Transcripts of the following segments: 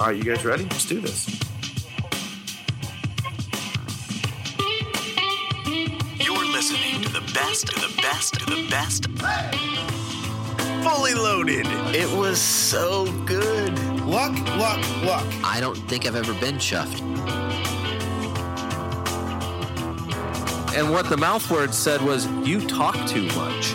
All right, you guys ready? Let's do this. You're listening to the best, to the best, to the best. Fully loaded. It was so good. Luck, luck, luck. I don't think I've ever been chuffed. And what the mouth word said was, "You talk too much."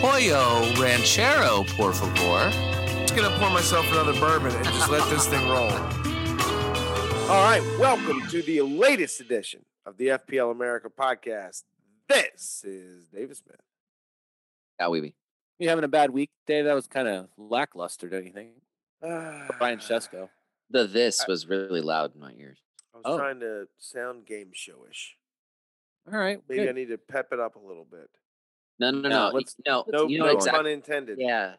pollo ranchero, por favor. I'm just gonna pour myself another bourbon and just let this thing roll. All right, welcome to the latest edition of the FPL America podcast. This is David Smith. Yeah, we You having a bad week, Dave? That was kind of lackluster, don't you think? Ah. Brian Shesko. The this was really loud in my ears. I was Oh. trying to sound game showish. All right. Maybe I need to pep it up a little bit. No, no, No, no, let's- no. No, you know no exactly. pun intended. Yeah.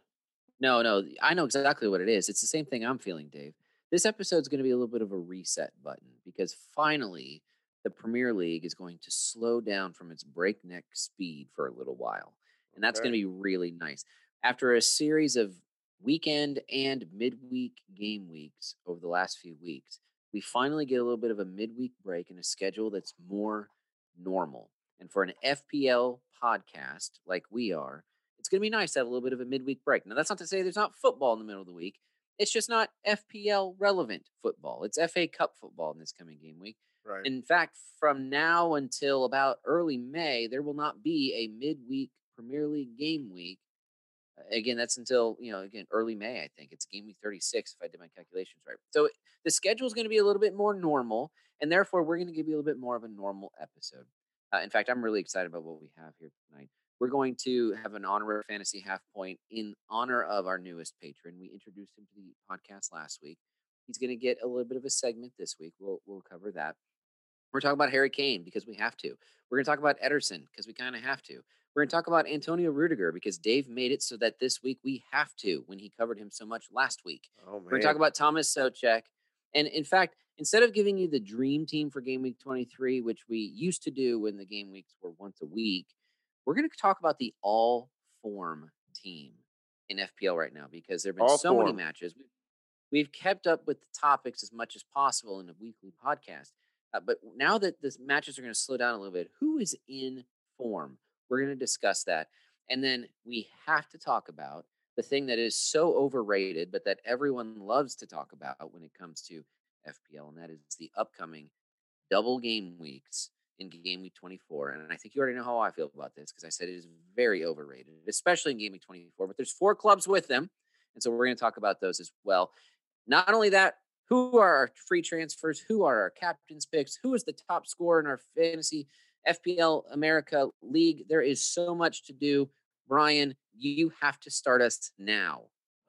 No, no. I know exactly what it is. It's the same thing I'm feeling, Dave. This episode's going to be a little bit of a reset button because finally the Premier League is going to slow down from its breakneck speed for a little while. And that's going to be really nice. After a series of weekend and midweek game weeks over the last few weeks, we finally get a little bit of a midweek break and a schedule that's more normal. And for an FPL podcast like we are, it's going to be nice to have a little bit of a midweek break. Now, that's not to say there's not football in the middle of the week. It's just not FPL relevant football. It's FA Cup football in this coming game week. Right. In fact, from now until about early May, there will not be a midweek Premier League game week. Again, that's until, you know, again, early May, I think. It's game week 36, if I did my calculations right. So the schedule is going to be a little bit more normal, and therefore we're going to give you a little bit more of a normal episode. Uh, in fact, I'm really excited about what we have here tonight. We're going to have an honorary fantasy half point in honor of our newest patron. We introduced him to the podcast last week. He's going to get a little bit of a segment this week. We'll we'll cover that. We're talking about Harry Kane because we have to. We're going to talk about Ederson because we kind of have to. We're going to talk about Antonio Rudiger because Dave made it so that this week we have to when he covered him so much last week. oh. We're going to talk about Thomas Soucek. And in fact, instead of giving you the dream team for game week 23, which we used to do when the game weeks were once a week, we're going to talk about the all form team in FPL right now because there have been All so many matches. We've, we've kept up with the topics as much as possible in a weekly podcast. Uh, but now that the matches are going to slow down a little bit, who is in form? We're going to discuss that. And then we have to talk about the thing that is so overrated, but that everyone loves to talk about when it comes to FPL, and that is the upcoming double game weeks in game week 24. And I think you already know how I feel about this because I said it is very overrated, especially in game week 24. But there's four clubs with them. And so we're going to talk about those as well. Not only that, who are our free transfers? Who are our captain's picks? Who is the top scorer in our fantasy FPL America League? There is so much to do. Brian, you have to start us now.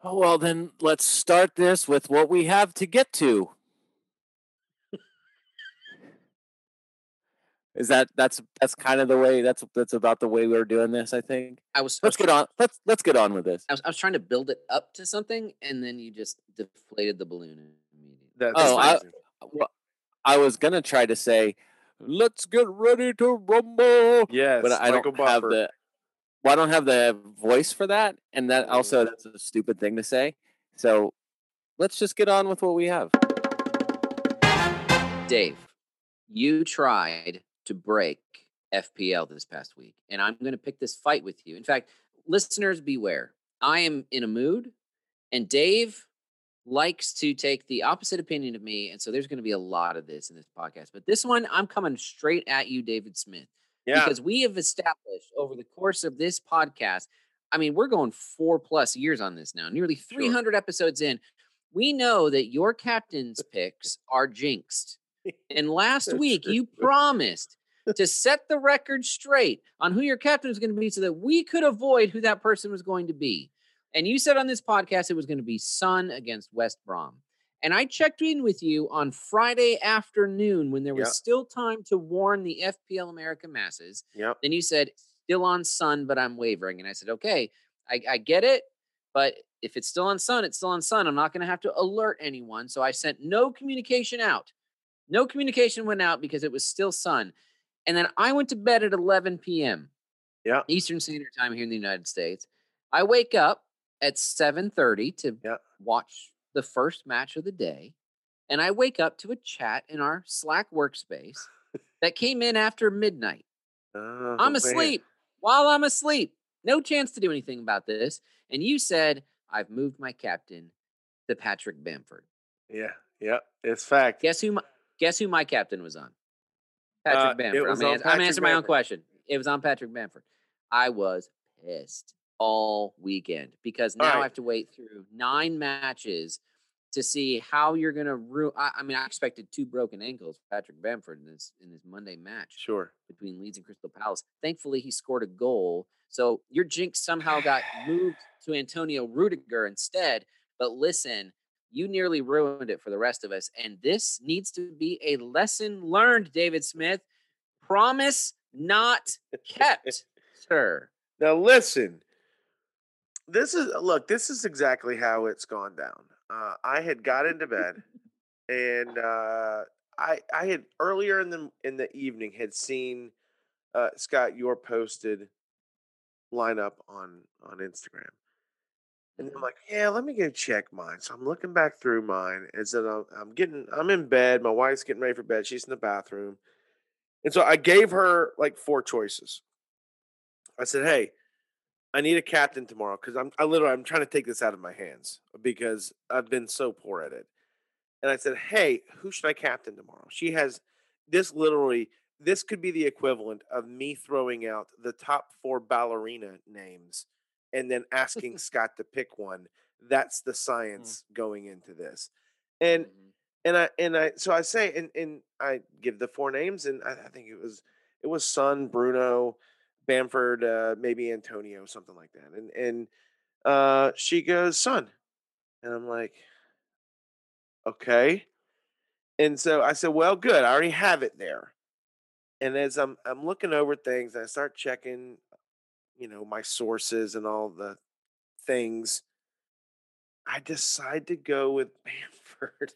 Oh, well, then let's start this with what we have to get to. Is that that's that's kind of the way that's that's about the way we're doing this? I think. I was, I was Let's get on. Let's let's get on with this. I was, I was trying to build it up to something, and then you just deflated the balloon immediately. That's Oh, I- Well, I was gonna try to say, "Let's get ready to rumble," yes, but I Michael don't have the. Well, I don't have the voice for that, and that also that's a stupid thing to say. So, let's just get on with what we have. Dave, you tried to break FPL this past week, and I'm going to pick this fight with you. In fact, listeners, beware. I am in a mood, and Dave likes to take the opposite opinion of me, and so there's going to be a lot of this in this podcast. But this one, I'm coming straight at you, David Smith. Yeah, because we have established over the course of this podcast i mean we're going four plus years on this now nearly 300 episodes in we know that your captain's picks are jinxed and last week you promised to set the record straight on who your captain was going to be so that we could avoid who that person was going to be and you said on this podcast it was going to be Son against west brom And I checked in with you on Friday afternoon when there was Yep. still time to warn the FPL America masses. Yep. Then you said, still on Son, but I'm wavering. And I said, okay, I, I get it. But if it's still on Son, it's still on Son. I'm not going to have to alert anyone. So I sent no communication out. No communication went out because it was still Son. And then I went to bed at 11 p.m. Yeah. Eastern Standard Time here in the United States. I wake up at 7:30 to Yeah. watch the first match of the day, and I wake up to a chat in our Slack workspace that came in after midnight. Oh, I'm man. asleep while I'm asleep. No chance to do anything about this. And you said I've moved my captain to Patrick Bamford. Yeah. Yeah. It's fact. Guess who? My, guess who my captain was on? Patrick Uh, Bamford. I'm, I'm answering my own question. It was on Patrick Bamford. I was pissed all weekend because now I have to wait through nine matches to see how you're going to ruin. I, I mean, I expected two broken ankles Patrick Bamford in this in this Monday match Sure. between Leeds and Crystal Palace. Thankfully, he scored a goal. So your jinx somehow got moved to Antonio Rudiger instead. But listen, you nearly ruined it for the rest of us. And this needs to be a lesson learned, David Smith. Promise not kept, sir. Now listen. This is look. This is exactly how it's gone down. Uh, I had got into bed, and uh, I I had earlier in the in the evening had seen uh, Scott your posted lineup on on Instagram, and I'm mm-hmm. like, yeah, let me go check mine. So I'm looking back through mine, and so I'm, I'm getting I'm in bed. My wife's getting ready for bed. She's in the bathroom, and so I gave her like four choices. I said, "Hey, I need a captain tomorrow because I'm I literally I'm trying to take this out of my hands because I've been so poor at it." And I said, "Hey, who should I captain tomorrow?" She has this literally this could be the equivalent of me throwing out the top 4 ballerina names and then asking Scott to pick one. That's the science going into this. And Mhm. and I and I so I say and and I give the four names and I, I think it was it was Son, Bruno, Bamford, uh, maybe Antonio, something like that. And and uh, she goes Son, and I'm like, okay. And so I said, well, good. I already have it there. And as I'm I'm looking over things, I start checking, you know, my sources and all the things. I decide to go with Bamford.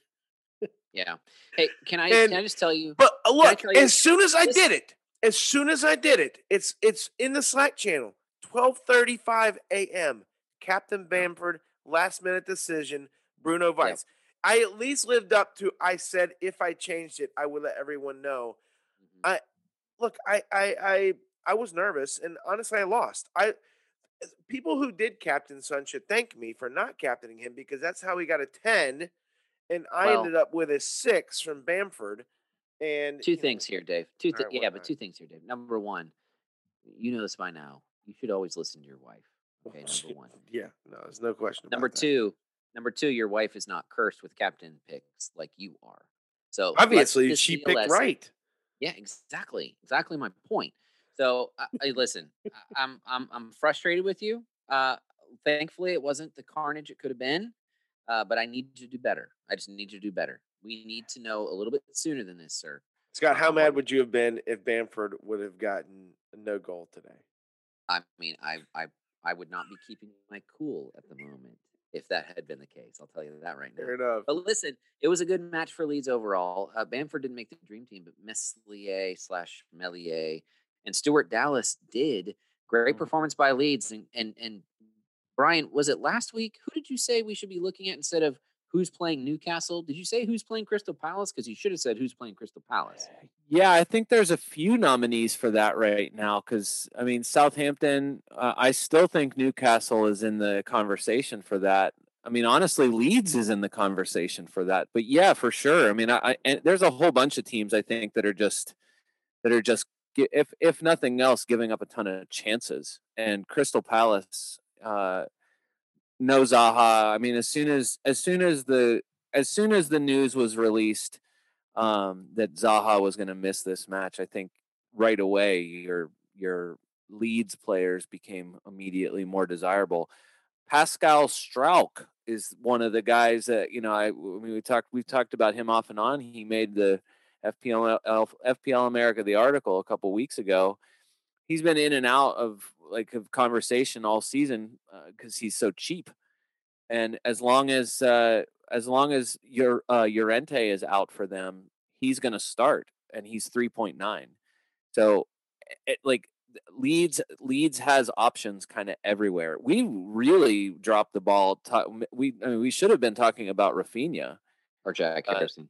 Yeah. Hey, can I And- can I just tell you? But uh, I look, you- as soon as I this- did it, as soon as I did it, it's it's in the Slack channel. 12:35 a.m. Captain Bamford, last minute decision, Bruno Weiss. I at least lived up to I said if I changed it, I would let everyone know. Mhm. Look, I I I I was nervous and honestly I lost. I people who did captain Son should thank me for not captaining him because that's how he got a 10 and I Well- ended up with a 6 from Bamford. And two you know, things here, Dave. Two, Alright, what- yeah, but two things here, Dave. Number one, you know this by now. You should always listen to your wife. Oh, okay, number one. Yeah, no, there's no question. Number about that. two, number two, your wife is not cursed with captain picks like you are. So obviously she picked lesson. right. Yeah, exactly, exactly my point. So, uh, hey, listen, I- I'm I'm I'm frustrated with you. Uh, thankfully, it wasn't the carnage it could have been, uh, but I need to do better. I just need to do better. We need to know a little bit sooner than this, sir. Scott, how Um, mad would you have been if Bamford would have gotten no goal today? I mean, I I I would not be keeping my cool at the moment if that had been the case. I'll tell you that right now. Fair enough. But listen, it was a good match for Leeds overall. Uh, Bamford didn't make the dream team, but Meslier slash Melier and Stuart Dallas did. Great Mm. performance by Leeds. And, and and Brian, was it last week? Who did you say we should be looking at instead of who's playing Newcastle? Did you say who's playing Crystal Palace? Because you should have said who's playing Crystal Palace. Yeah, I think there's a few nominees for that right now because I mean Southampton. Uh, I still think Newcastle is in the conversation for that. I mean, honestly, Leeds is in the conversation for that. But yeah, for sure. I mean, I, I and there's a whole bunch of teams I think that are just that are just if if nothing else, giving up a ton of chances. And Crystal Palace, uh, no Zaha. I mean, as soon as as soon as the as soon as the news was released um, that Zaha was going to miss this match, I think right away your your Leeds players became immediately more desirable. Pascal Struijk is one of the guys that you know. I, I mean, we talked we've talked about him off and on. He made the FPL FPL America the article a couple weeks ago. He's been in and out of like of conversation all season because uh, he's so cheap. And as long as uh, as long as your uh, Llorente is out for them, he's going to start, and he's three point nine. So, it, like Leeds, Leeds has options kind of everywhere. We really dropped the ball. we I mean, we should have been talking about Raphinha or Jack uh, Harrison.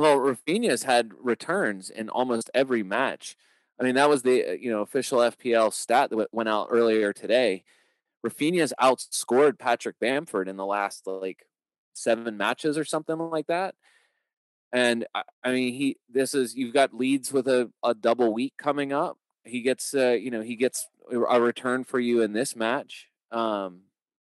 Uh, well, Raphinha's had returns in almost every match. I mean, that was the uh, you know official FPL stat that went out earlier today. Raphinha's outscored Patrick Bamford in the last like seven matches or something like that. And I, I mean, he this is you've got Leeds with a, a double week coming up. He gets uh, you know he gets a return for you in this match. Um,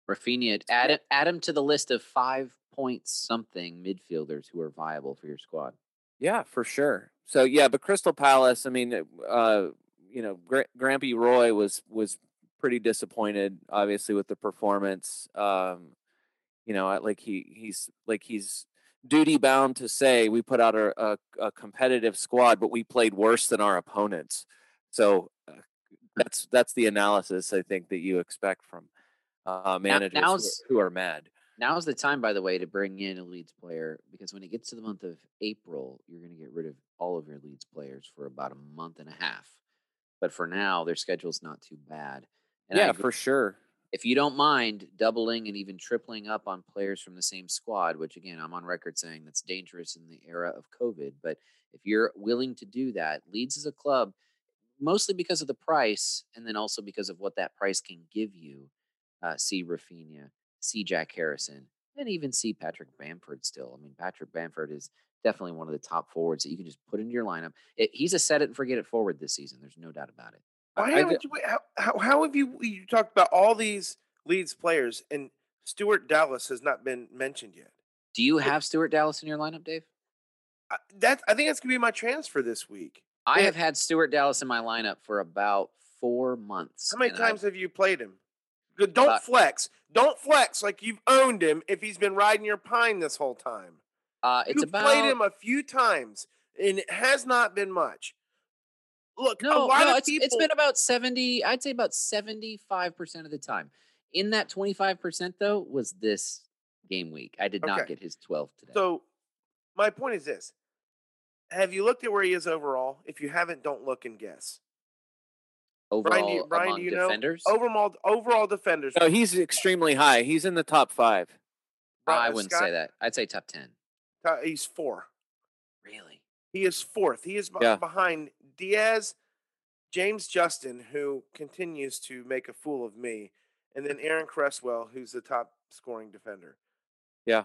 Raphinha, add add him to the list of five point something midfielders who are viable for your squad. Yeah, for sure. So yeah, but Crystal Palace. I mean, uh, you know, Gra- Grampy Roy was was pretty disappointed, obviously, with the performance. Um, you know, like he he's like he's duty bound to say we put out a, a, a competitive squad, but we played worse than our opponents. So uh, that's that's the analysis I think that you expect from uh, managers now, who, are, who are mad. Now's the time, by the way, to bring in a Leeds player because when it gets to the month of April, you're going to get rid of all of your Leeds players for about a month and a half. But for now, their schedule's not too bad. And yeah, for sure. If you don't mind doubling and even tripling up on players from the same squad, which again, I'm on record saying that's dangerous in the era of COVID. But if you're willing to do that, Leeds is a club, mostly because of the price, and then also because of what that price can give you. Uh, see Raphinha, see Jack Harrison, and even see Patrick Bamford still. I mean, Patrick Bamford is definitely one of the top forwards that you can just put into your lineup. It, he's a set it and forget it forward this season. There's no doubt about it. Why I, haven't you? How, how, how have you? You talked about all these Leeds players, and Stuart Dallas has not been mentioned yet. Do you have Stuart Dallas in your lineup, Dave? I, that I think that's gonna be my transfer this week. I have had Stuart Dallas in my lineup for about four months. How many times I've, have you played him? Don't flex. Don't flex like you've owned him if he's been riding your pine this whole time. Uh, it's You've about played him a few times, and it has not been much. Look, no, no, it's, people. it's been about seventy. I'd say about seventy-five percent of the time. In that twenty-five percent, though, was this game week. I did not Okay. get his twelve today. So, my point is this: Have you looked at where he is overall? If you haven't, don't look and guess. Overall, do you- Brian, among do you know? defenders, Overall, overall defenders. No, he's extremely high. He's in the top five. I wouldn't Scott, say that. I'd say top ten. uh, He's four. Really? He is fourth. He is be- Yeah. behind Dias, James Justin, who continues to make a fool of me, and then Aaron Cresswell, who's the top scoring defender. Yeah.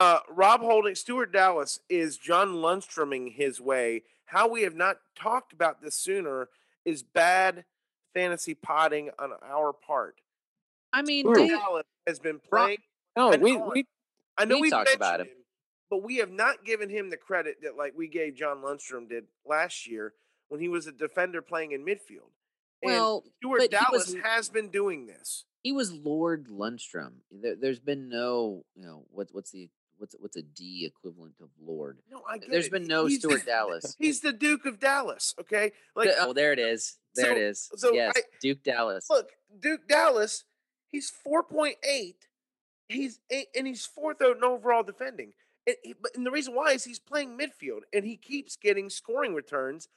Uh, Rob Holding, Stuart Dallas is John Lundstramming his way. How we have not talked about this sooner is bad fantasy potting on our part. I mean, Sure. Dave, Dallas has been playing. No, I we, we I know we we talked about him, but we have not given him the credit that like we gave John Lundstram did last year when he was a defender playing in midfield. And well, Stuart but Dallas was- has been doing this. he was Lord Lundstram. There, there's been no, you know, what, what's the what's what's a D equivalent of Lord? No, I get There's it. been no He's Stuart the, Dallas. He's the Duke of Dallas. Okay, like oh, there it uh, is. There it so- is. so yes, I- Duke Dallas. look, Duke Dallas. He's four point eight. He's eight, and he's fourth in overall defending. And, he, but and the reason why is he's playing midfield and he keeps getting scoring returns.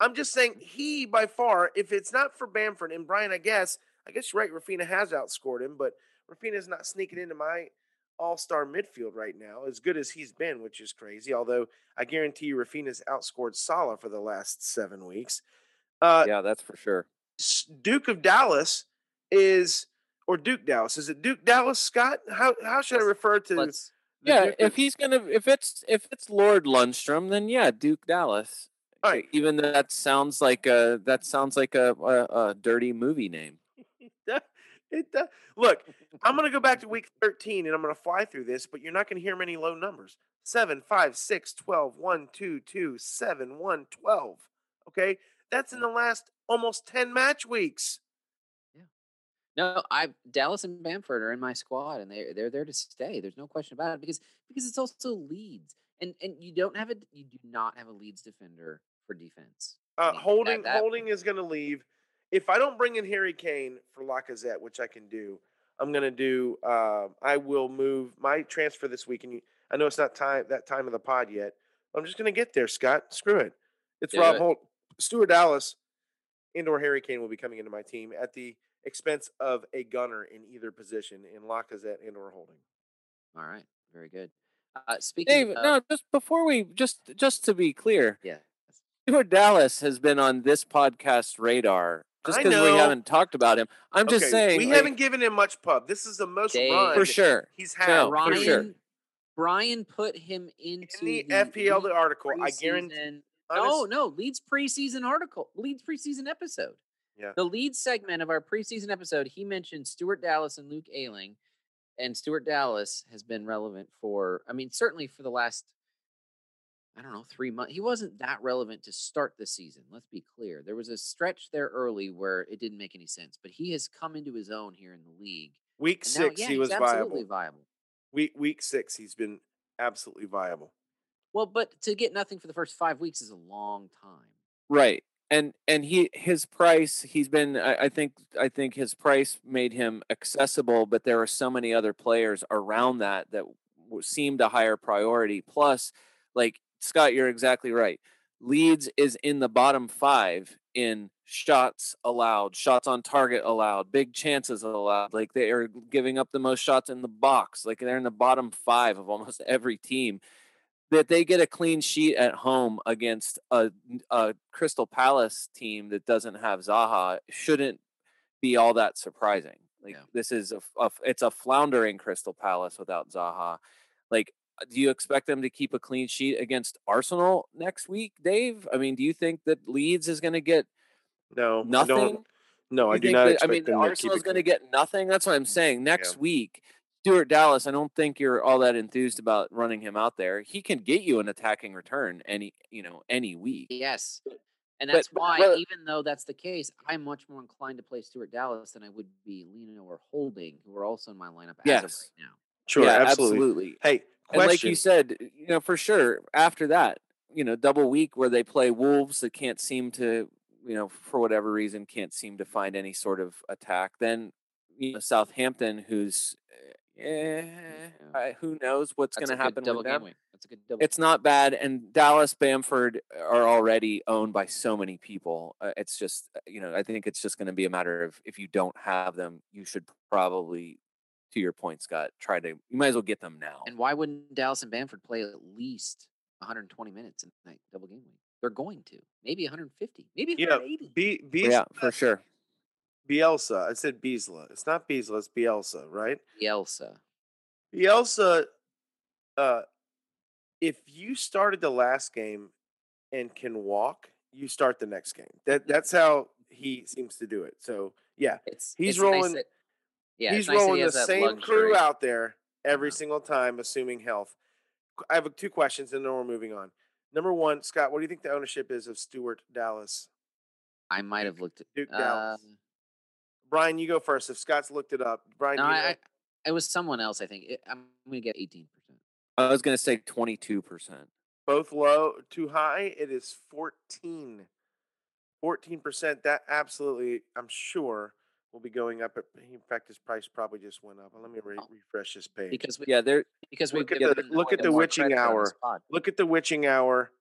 I'm just saying he by far, if it's not for Bamford and Brian, I guess, I guess you're right. Raphinha has outscored him, but Raphinha's not sneaking into my all-star midfield right now, as good as he's been, which is crazy. Although I guarantee you, Raphinha's outscored Salah for the last seven weeks. Uh, yeah, that's for sure. Duke of Dallas is or Duke Dallas. Is it Duke Dallas, Scott? How how should I refer to Let's Yeah, Duke if he's gonna, if it's if it's Lord Lundstram, then yeah, Duke Dallas. All right. Even though that sounds like a that sounds like a a, a dirty movie name. It does. Look, I'm gonna go back to week 13 and I'm gonna fly through this, but you're not gonna hear many low numbers. 7, 5, 6, 12, 1, 2, 2, 7, 1, 12. Okay? That's in the last almost 10 match weeks. Yeah. No, I Dallas and Bamford are in my squad, and they they're there to stay. There's no question about it because because it's also Leeds, and and you don't have a you do not have a Leeds defender for defense. I Uh, mean, that- holding that- holding is going to leave. If I don't bring in Harry Kane for Lacazette, which I can do, I'm going to do. Uh, I will move my transfer this week, and you, I know it's not time that time of the pod yet. I'm just going to get there, Scott. Screw it. It's Do Rob. Holt, Stuart Dallas, and or Harry Kane will be coming into my team at the expense of a gunner in either position in Lacazette and or Holding. All right, very good. Uh, speaking Dave, of, no, just before we just just to be clear, yeah, Stuart Dallas has been on this podcast radar just I because we haven't talked about him. I'm just Okay, saying, we like, haven't given him much pub. This is the most Dave- run for sure. he's had. No, for Brian sure. Brian put him into in the, the FPL the article, I guarantee. preseason- honest- No, no, Leeds preseason article, Leeds preseason episode. Yeah. The lead segment of our preseason episode, he mentioned Stuart Dallas and Luke Ayling, and Stuart Dallas has been relevant for, I mean, certainly for the last, I don't know, three months. He wasn't that relevant to start the season. Let's be clear. There was a stretch there early where it didn't make any sense, but he has come into his own here in the league. Week And now, six, yeah, he was absolutely viable. viable. Week week six, he's been absolutely viable. Well, but to get nothing for the first five weeks is a long time. Right. And and he his price he's been I, I think I think his price made him accessible, but there are so many other players around that that seemed a higher priority. Plus, like Scott, you're exactly right. Leeds is in the bottom five in shots allowed, shots on target allowed, big chances allowed. Like they are giving up the most shots in the box. Like they're in the bottom five of almost every team that they get a clean sheet at home against a, a Crystal Palace team that doesn't have Zaha shouldn't be all that surprising. Like Yeah. this is a, a, it's a floundering Crystal Palace without Zaha. Like, Uh, do you expect them to keep a clean sheet against Arsenal next week, Dave? I mean, do you think that Leeds is going to get No, nothing? don't. No, I You do think not that- expect I mean, them to keep going to get nothing. That's what I'm saying. Next week, Stuart Dallas. I don't think you're all that enthused about running him out there. He can get you an attacking return any, you know, any week. Yes. And that's but- why, but- even though that's the case, I'm much more inclined to play Stuart Dallas than I would be Leno or Holding, who are also in my lineup as of Yes. right now. Sure, yeah, absolutely. Hey, And like you said, you know, for sure, after that, you know, double week where they play Wolves that can't seem to, you know, for whatever reason, can't seem to find any sort of attack. Then, you know, Southampton, who's, eh, I- who knows what's going to happen with them. That's a good double. It's not bad, and Dallas, Bamford are already owned by so many people. Uh, it's just, uh, you know, I think it's just going to be a matter of if you don't have them, you should probably, to your point, Scott, try to. You might as well get them now. and why wouldn't Dallas and Bamford play at least 120 minutes in that double game week? They're going to. Maybe 150. Maybe yeah, 180. B, B, yeah, for sure. Bielsa. I said Biesla. It's not Biesla. It's Bielsa, right? Bielsa. Bielsa. Uh, if you started the last game and can walk, you start the next game. That that's how he seems to do it. So yeah, It's He's it's nice rolling- that- yeah, he's it's nice that he rolling the has that same crew out there every Uh-huh. single time, assuming health. I have two questions, and then we're moving on. Number one, Scott, what do you think the ownership is of Stuart Dallas? I might have looked at. Duke Dallas. Uh, Brian, you go first. If Scott's looked it up, Brian, no, you I, know? I, it was someone else. I think It- I'm going to get 18. percent I was going to say 22%. both low, too high. It is 14. 14%. That absolutely, I'm sure, will be going up. In fact, his price probably just went up. Let me re- Oh. refresh this page. Because we, Yeah, there. because we've look at given the- look at the witching hour. this. Look at the witching hour.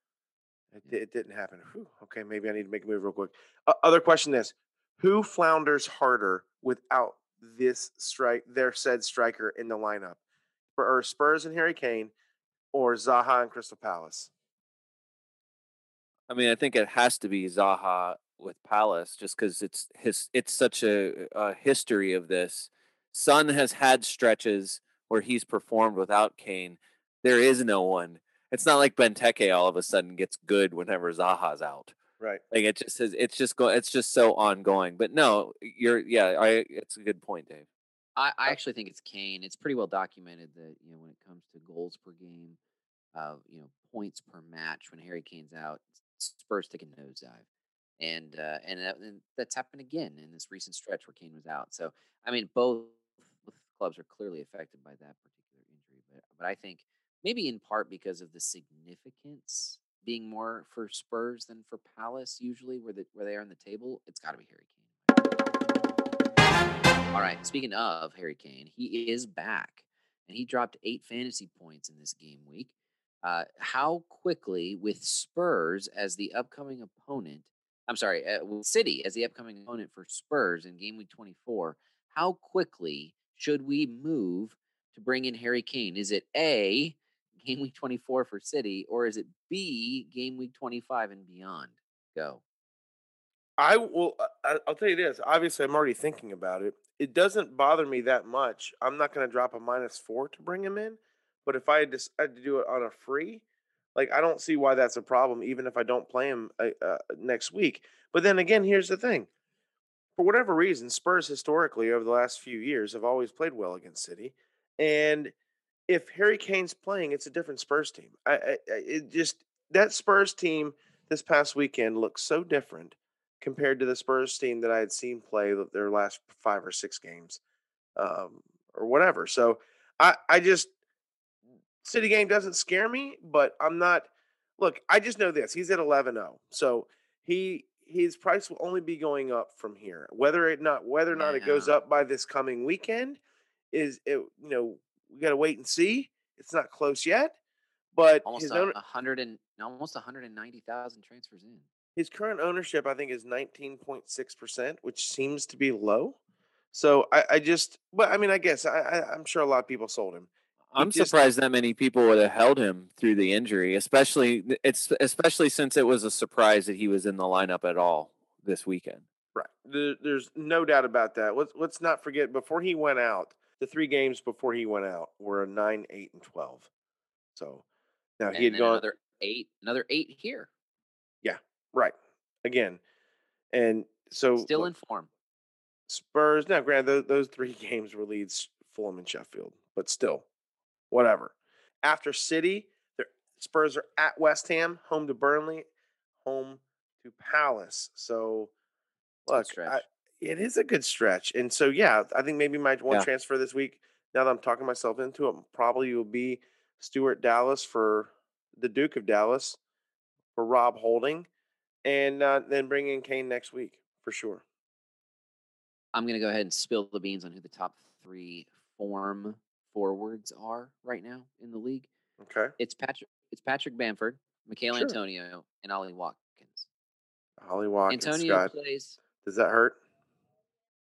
It, it didn't happen. Whew, okay, maybe I need to make a move real quick. Uh, other question is who flounders harder without this strike, their said striker in the lineup? For or Spurs and Harry Kane or Zaha and Crystal Palace? I mean, I think it has to be Zaha with Palace, just because it's his. It's such a, a history of this. Son has had stretches where he's performed without Kane. There is no one. It's not like Benteke all of a sudden gets good whenever Zaha's out. Right. Like it just says It's just go. It's just so ongoing. But no, you're. Yeah, I. It's a good point, Dave. I, I actually think it's Kane. It's pretty well documented that you know when it comes to goals per game, uh, you know points per match when Harry Kane's out, Spurs take a nosedive, and uh, and, that, and that's happened again in this recent stretch where Kane was out. So I mean, both clubs are clearly affected by that particular injury, but but I think maybe in part because of the significance being more for Spurs than for Palace usually where the where they are on the table, it's got to be Harry Kane. All right, speaking of Harry Kane, he is back and he dropped 8 fantasy points in this game week. Uh, how quickly with Spurs as the upcoming opponent, I'm sorry, uh, City as the upcoming opponent for Spurs in game week 24, how quickly should we move to bring in Harry Kane? Is it A, game week 24 for City, or is it B, game week 25 and beyond? Go. I will. I, I'll tell you this. Obviously, I'm already thinking about it. It doesn't bother me that much. I'm not going to drop a minus four to bring him in. But if I had to do it on a free, like I don't see why that's a problem, even if I don't play him uh, uh, next week. But then again, here's the thing: for whatever reason, Spurs historically over the last few years have always played well against City, and if Harry Kane's playing, it's a different Spurs team. I, I it just that Spurs team this past weekend looks so different compared to the Spurs team that I had seen play their last five or six games, um, or whatever. So I I just City game doesn't scare me, but I'm not. Look, I just know this: he's at 11-0, so he his price will only be going up from here. Whether it not whether or not it goes up by this coming weekend is it. You know, we got to wait and see. It's not close yet, but almost his a, own, a hundred and almost 190,000 transfers in. his current ownership, I think, is 19.6 percent, which seems to be low. So I, I just, but I mean, I guess I, I, I'm sure a lot of people sold him. I'm just- surprised that many people would have held him through the injury, especially it's especially since it was a surprise that he was in the lineup at all this weekend. Right. There's no doubt about that. Let's let's not forget before he went out, the three games before he went out were a nine, eight, and twelve. So now And he had gone another eight, another eight here. Yeah. Right again, and so Still in form. Spurs. Now, granted, those, those three games were Leeds, Fulham, and Sheffield, but still, whatever. After City, the Spurs are at West Ham, home to Burnley, home to Palace. So, look. I, it is a good stretch, and so yeah, I think maybe my one Yeah. transfer this week. Now that I'm talking myself into it, probably will be Stuart Dallas for the Duke of Dallas for Rob Holding, and uh, then bring in Kane next week for sure. I'm going to go ahead and spill the beans on who the top three form forwards are right now in the league. Okay. It's Patrick. It's Patrick Bamford, Michail Sure. Antonio, and Ollie Watkins. Holly Watkins, Antonio Scott. plays. Does that hurt?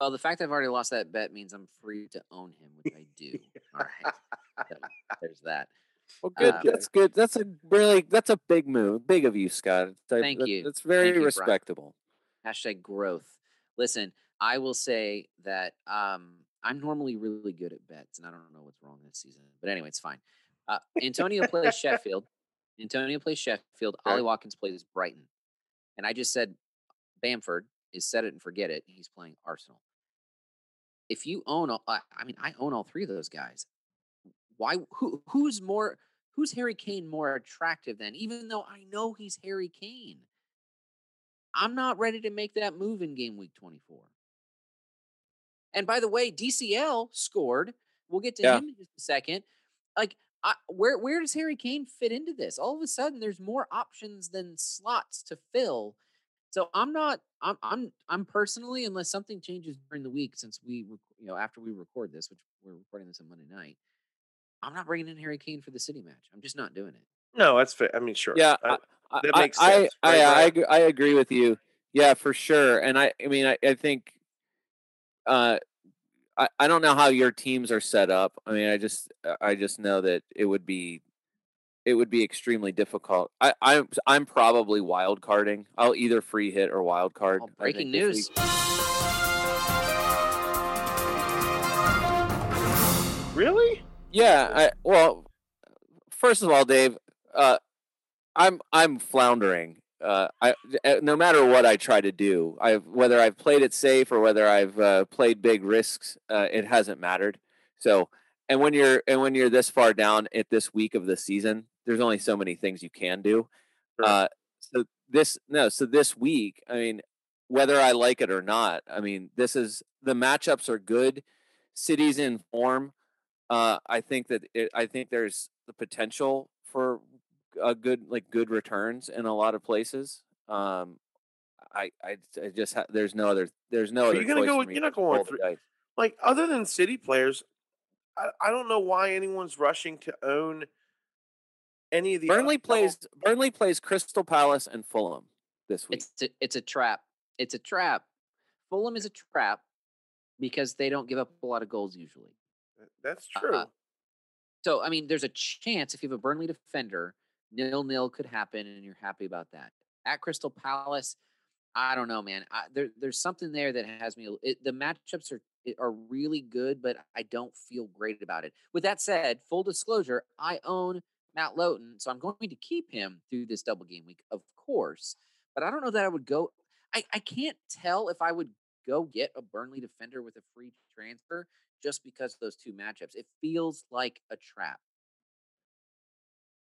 Well, the fact I've already lost that bet means I'm free to own him, which I do. All right. So, there's that. Well, good. Uh, that's good. That's a really that's a big move. Big of you, Scott. That- Thank that- you. That's very Thank you, Brian. respectable. Hashtag growth. Listen, I will say that um, I'm normally really good at bets, and I don't know what's wrong this season. But anyway, it's fine. Uh, Antonio plays Sheffield. Antonio plays Sheffield. Ollie Watkins plays Brighton. And I just said Bamford is set it and forget it. He's playing Arsenal. If you own, all, I I mean, I own all three of those guys. Why? Who? Who's more? Who's Harry Kane more attractive than? Even though I know he's Harry Kane, I'm not ready to make that move in game week 24. And by the way, DCL scored. We'll get to Yeah. him in just a second. Like, I, where where does Harry Kane fit into this? All of a sudden, there's more options than slots to fill. So I'm not. I'm I'm I'm personally, unless something changes during the week, since we rec- you know after we record this, which we're recording this on Monday night, I'm not bringing in Harry Kane for the City match. I'm just not doing it. No, that's fair. I mean, sure. Yeah, I- I, that makes I, sense, I, right, I, Ryan? agree, I agree with you. Yeah, for sure. And I, I mean, I, I think, uh, I, I don't know how your teams are set up. I mean, I just, I just know that it would be, it would be extremely difficult. I, I'm, I'm probably wild carding. I'll either free hit or wild card. Oh, breaking news. really? Yeah. I, well, first of all, Dave, uh, I'm I'm floundering. Uh, I uh, no matter what I try to do, I whether I've played it safe or whether I've uh, played big risks, uh, it hasn't mattered. So, and when you're and when you're this far down at this week of the season, there's only so many things you can do. Sure. Uh, So this no, so this week, I mean, whether I like it or not, I mean, this is the matchups are good. City's in form. Uh, I think that it, I think there's the potential for a good like good returns in a lot of places. Um, I I, I just ha- there's no other there's no Are other. you gonna go with- you're not going roll with the three- dice. Like other than city players, I, I don't know why anyone's rushing to own any of the Burnley double- plays Burnley plays Crystal Palace and Fulham this week. It's a, it's a trap. It's a trap. Fulham is a trap because they don't give up a lot of goals usually. That's Uh, true. So I mean, there's a chance if you have a Burnley defender, nil nil could happen, and you're happy about that. At Crystal Palace, I don't know, man. I, there, there's something there that has me. It, the matchups are are really good, but I don't feel great about it. With that said, full disclosure, I own Matt Lowton, so I'm going to keep him through this double game week, of course. But I don't know that I would go. I, I can't tell if I would go get a Burnley defender with a free transfer just because of those two matchups. It feels like a trap.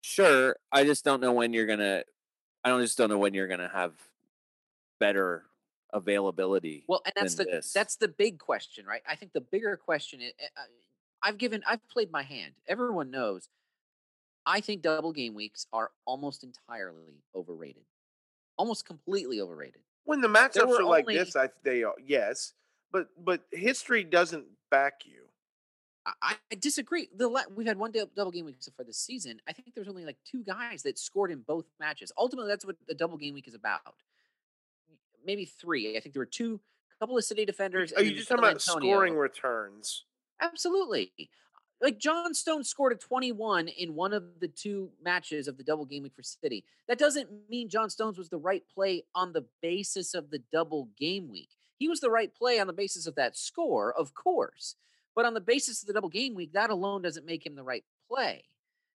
Sure, I just don't know when you're gonna. I don't just don't know when you're gonna have better availability. Well, and that's the this. that's the big question, right? I think the bigger question is uh, I've given I've played my hand. Everyone knows I think double game weeks are almost entirely overrated. Almost completely overrated. when the matchups are like only- this, I they are yes, but but history doesn't back you. I, I disagree. The we've had one dou- double game week so far this season. I think there's only like two guys that scored in both matches. Ultimately, that's what the double game week is about. Maybe three. I think there were two, a couple of city defenders. Are you just talking about Antonio. scoring returns? Absolutely. Like John Stone scored a 21 in one of the two matches of the double game week for City. That doesn't mean John Stones was the right play on the basis of the double game week. He was the right play on the basis of that score, of course. But on the basis of the double game week, that alone doesn't make him the right play.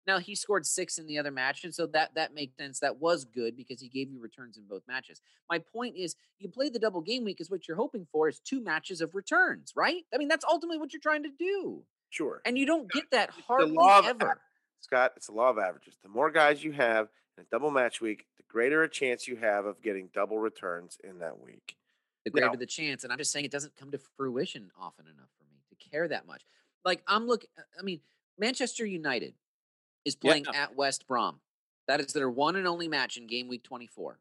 Now he scored six in the other match, and so that that makes sense. That was good because he gave you returns in both matches. My point is, you play the double game week is what you're hoping for is two matches of returns, right? I mean, that's ultimately what you're trying to do. Sure. And you don't get that the hardly ever. aver- Scott, it's a law of averages. The more guys you have in a double match week, the greater a chance you have of getting double returns in that week. The greater Now- the chance. And I'm just saying it doesn't come to fruition often enough for me to care that much. Like I'm look, uh, I mean, Manchester United is playing Yeah. at West Brom. That is their one and only match in game week 24.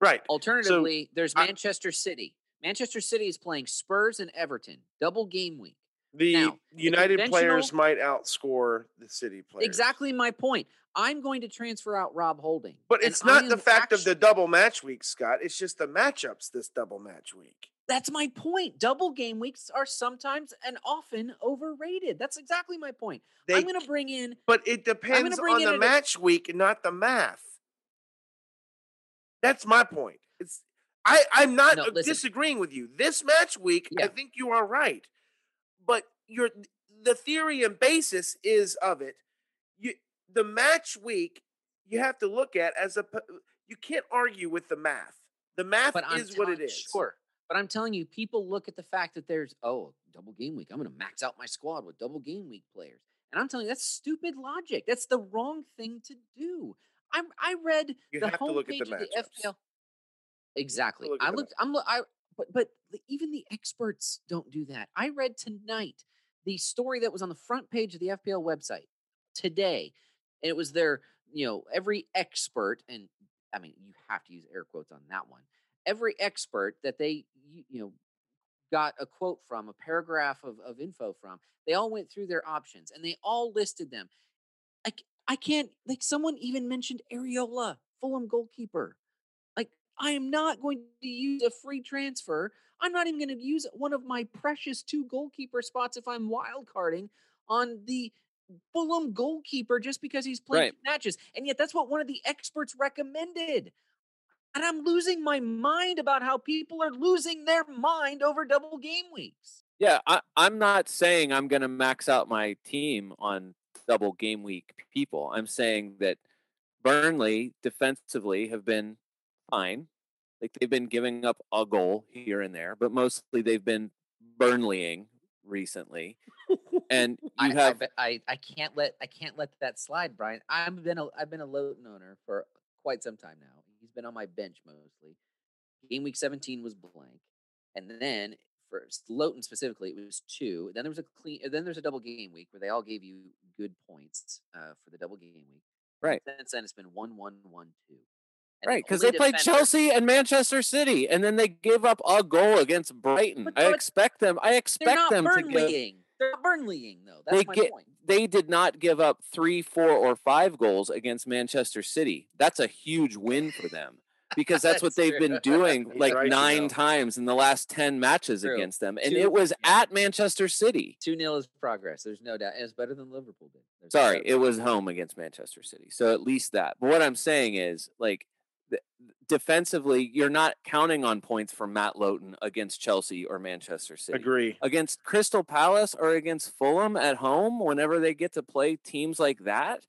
Right. Alternatively, there's I- Manchester City. Manchester City is playing Spurs and Everton, double game week. The Now, United players might outscore the City players. Exactly my point. I'm going to transfer out Rob Holding. But it's not the fact of the double match week, Scott. It's just the matchups this double match week. That's my point. Double game weeks are sometimes and often overrated. That's exactly my point. They, I'm going to bring in but it depends bring on in the match week, not the math. That's my point. It's I I'm not No, uh, disagreeing with you. This match week, I think you are right. But your the theory and basis is of it. You the match week you have to look at as a you can't argue with the math. The math but is what it is. Sure. But I'm telling you, people look at the fact that there's oh double game week. I'm going to max out my squad with double game week players, and I'm telling you that's stupid logic. That's the wrong thing to do. I I read You the have to look at the of the. FPL. Exactly. look I looked. I'm. I. But but even the experts don't do that. I read tonight the story that was on the front page of the FPL website today, and it was their you know every expert and I mean you have to use air quotes on that one. Every expert that they you, know got a quote from, a paragraph of, of info from, they all went through their options and they all listed them. Like I can't, like, someone even mentioned Areola, Fulham goalkeeper. Like, I am not going to use a free transfer. I'm not even going to use one of my precious two goalkeeper spots if I'm wild carding on the Fulham goalkeeper just because he's playing Right. matches. And yet, that's what one of the experts recommended. And I'm losing my mind about how people are losing their mind over double game weeks. Yeah, I, I'm not saying I'm going to max out my team on double game week people. I'm saying that Burnley defensively have been fine. Like they've been giving up a goal here and there, but mostly they've been Burnleying recently. And you I, I have bet- I, I can't let I can't let that slide, Brian. I've been a I've been a Lowton owner for quite some time now. He's been on my bench mostly. Game week 17 was blank. And then for Lowton specifically, it was two. Then there was a clean. Then there's a double game week where they all gave you good points uh, for the double game week. Right. Since then, it's been one, one, one, two. And the Right, because only they played Chelsea and Manchester City, and then they gave up a goal against Brighton. I expect them. I expect them to give. Burnleying. They're not Burnleying though. That's They my get- point. They did not give up three, four, or five goals against Manchester City. That's a huge win for them because that's, what they've been doing like right, you nine know. times in the last ten matches True. against them, and Two- it was yeah. at Manchester City. Two 0 is progress. There's no doubt. And it's better than Liverpool did. There's Sorry, doubt it was home against Manchester City. So at least that. But what I'm saying is, like, th- defensively, you're not counting on points from Matt Lowton against Chelsea or Manchester City. Agree. Against Crystal Palace or against Fulham at home, whenever they get to play teams like that,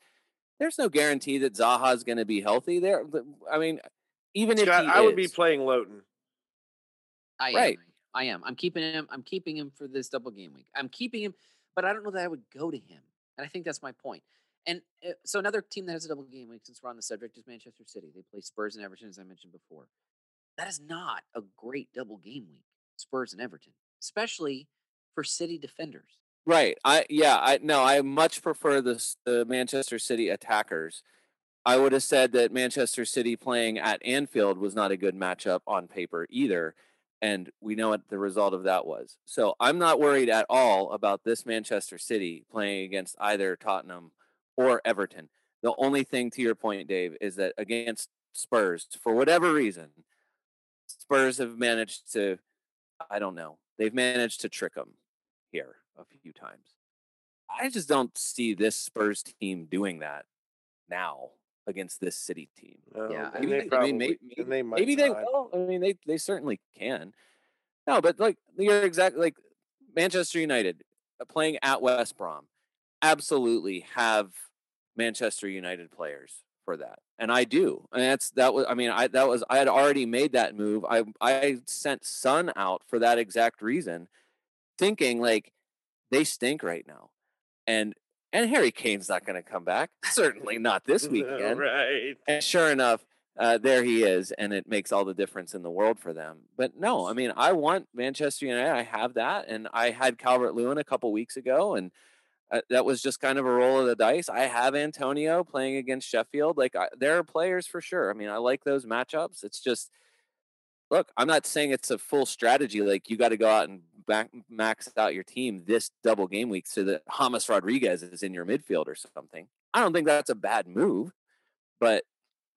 there's no guarantee that Zaha's going to be healthy. There, I mean, even if Scott, he I would be playing Lowton. I am. I am. I'm keeping him. I'm keeping him for this double game week. I'm keeping him, but I don't know that I would go to him. And I think that's my point. And uh, so another team that has a double game week, since we're on the subject, is Manchester City. They play Spurs and Everton, as I mentioned before. That is not a great double game week. Spurs and Everton, especially for City defenders. Right. I yeah, I no, I much prefer the the Manchester City attackers. I would have said that Manchester City playing at Anfield was not a good matchup on paper either, and we know what the result of that was. So I'm not worried at all about this Manchester City playing against either Tottenham or Everton. The only thing to your point, Dave, is that against Spurs, for whatever reason, Spurs have managed to I don't know. They've managed to trick them here a few times. I just don't see this Spurs team doing that now against this City team. No, Yeah, I mean, they I mean, probably, they might Maybe they will. I mean, they they certainly can. No, but like you're exactly like Manchester United uh, playing at West Brom, absolutely have Manchester United players for that, and I do. And that's that was. I mean, I that was I had already made that move. I I sent Son out for that exact reason, thinking like they stink right now, and and Harry Kane's not going to come back. Certainly not this weekend. right. And sure enough, uh, there he is, and it makes all the difference in the world for them. But no, I mean, I want Manchester United. I have that, and I had Calvert Lewin a couple weeks ago, and uh, that was just kind of a roll of the dice. I have Antonio playing against Sheffield. Like I, there are players for sure. I mean, I like those matchups. It's just look. I'm not saying it's a full strategy. Like you got to go out and back, max out your team this double game week so that James Rodriguez is in your midfield or something. I don't think that's a bad move, but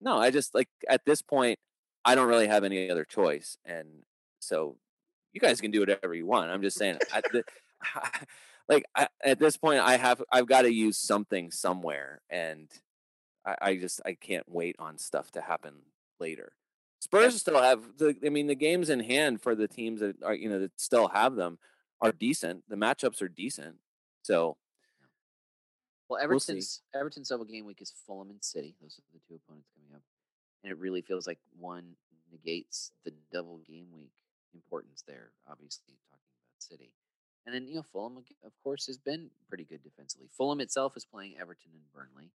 no, I just like at this point, I don't really have any other choice, and so you guys can do whatever you want. I'm just saying, at the, like I, at this point, I have I've got to use something somewhere, and I, I just I can't wait on stuff to happen later. Spurs still have the. I mean, the games in hand for the teams that are you know that still have them are decent. The matchups are decent, so Well, We'll. Everton's Everton's double game week is Fulham and City. Those are the two opponents coming up, and it really feels like one negates the double game week importance there. Obviously, talking about City, and then you know Fulham, of course, has been pretty good defensively. Fulham itself is playing Everton and Burnley,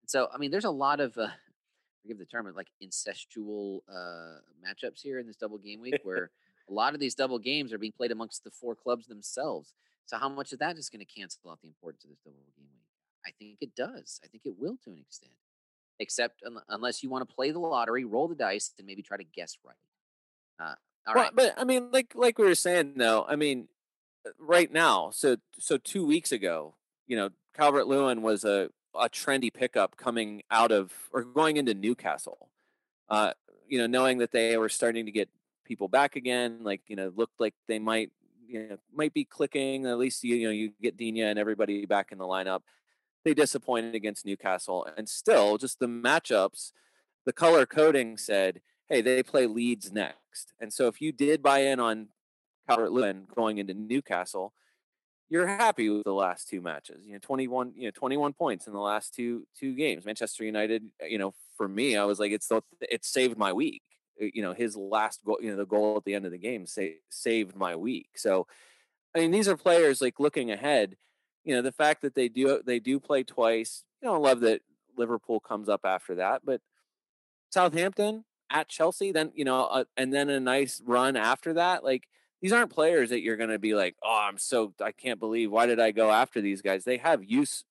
and so I mean, there's a lot of uh, forgive the term, like incestual uh, matchups here in this double game week, where a lot of these double games are being played amongst the four clubs themselves. So how much of that is going to cancel out the importance of this double game week? I think it does. I think it will to an extent, except un- unless you want to play the lottery, roll the dice, and maybe try to guess right. Uh, all well, right, but I mean, like like we were saying though, I mean, right now, so so two weeks ago, you know, Calvert Lewin was a a trendy pickup coming out of or going into Newcastle. Uh, you know, knowing that they were starting to get people back again, like you know, looked like they might you know might be clicking. At least you, you know you get Digne and everybody back in the lineup. They disappointed against Newcastle, and still just the matchups. The color coding said hey, they play Leeds next. And so if you did buy in on Calvert Lewin going into Newcastle, you're happy with the last two matches. You know, 21, you know, 21 points in the last two two games. Manchester United, uh, you know, for me, I was like, it's the, it saved my week. Uh, You know, his last goal, you know, the goal at the end of the game sa- saved my week. So, I mean, these are players like looking ahead. You know, the fact that they do they do play twice. You know, I love that Liverpool comes up after that, but Southampton, at Chelsea, then you know, uh, and then a nice run after that. Like these aren't players that you're going to be like, oh, I'm so I can't believe why did I go after these guys? They have use.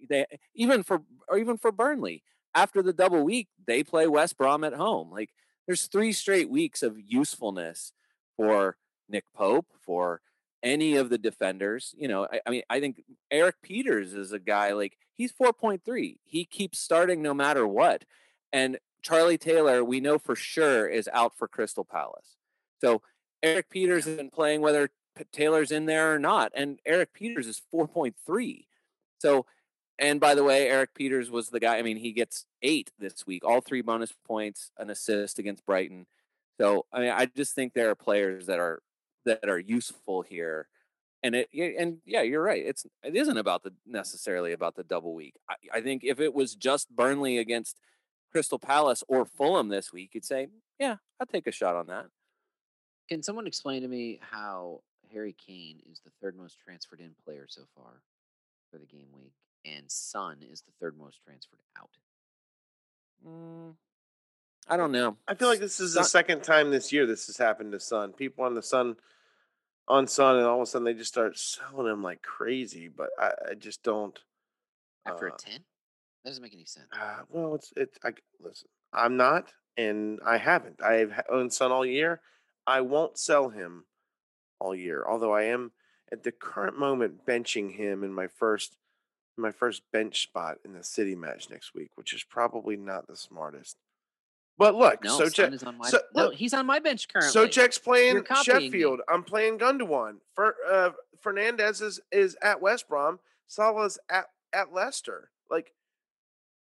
Eh, they even for or even for Burnley after the double week, they play West Brom at home. Like there's three straight weeks of usefulness for Nick Pope for any of the defenders. You know, I, I, mean, I think Erik Pieters is a guy like he's 4.3. He keeps starting no matter what. And Charlie Taylor, we know for sure, is out for Crystal Palace. So Erik Pieters has been playing whether Taylor's in there or not. And Erik Pieters is 4.3. So, and by the way, Erik Pieters was the guy. I mean, he gets eight this week, all three bonus points, an assist against Brighton. So, I mean, I just think there are players that are that are useful here. And it and yeah, you're right. It's it isn't about the necessarily about the double week. I, I think if it was just Burnley against Crystal Palace or Fulham this week, you'd say, yeah, I'll take a shot on that. Can someone explain to me how Harry Kane is the third most transferred in player so far for the game week, and Son is the third most transferred out? Mm, I don't know. I feel like this is the second time this year this has happened to Son. People on the Son on Son, and all of a sudden they just start selling him like crazy. But I, I just don't. After uh, a ten, that doesn't make any sense. Uh, well, it's it's. I listen. I'm not, and I haven't. I've ha- owned Son all year. I won't sell him all year. Although I am at the current moment benching him in my first my first bench spot in the City match next week, which is probably not the smartest. But look, No, so Son is on my so, no, look, he's on my bench currently. Soucek's playing copying me. Sheffield. I'm playing Gundogan. For uh, Fernandes is, is at West Brom. Salah's at at Leicester. Like,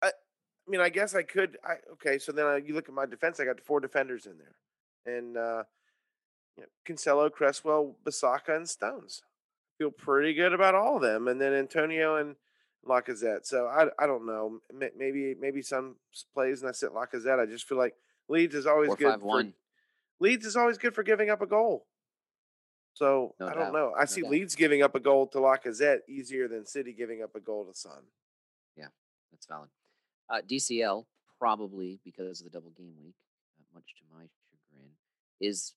I, I mean, I guess I could. I okay. So then I, you look at my defense. I got four defenders in there, and uh, you know, Cancelo, Cresswell, Basaka, and Stones. Feel pretty good about all of them, and then Antonio and Lacazette. So I I don't know. Maybe maybe some plays and I sit Lacazette. I just feel like Leeds is always Four, good. five, for- one. Leeds is always good for giving up a goal. So No I doubt, don't know. I no see doubt. Leeds giving up a goal to Lacazette easier than City giving up a goal to Son. Yeah, that's valid. Uh, DCL probably because of the double game week, uh, much to my chagrin, is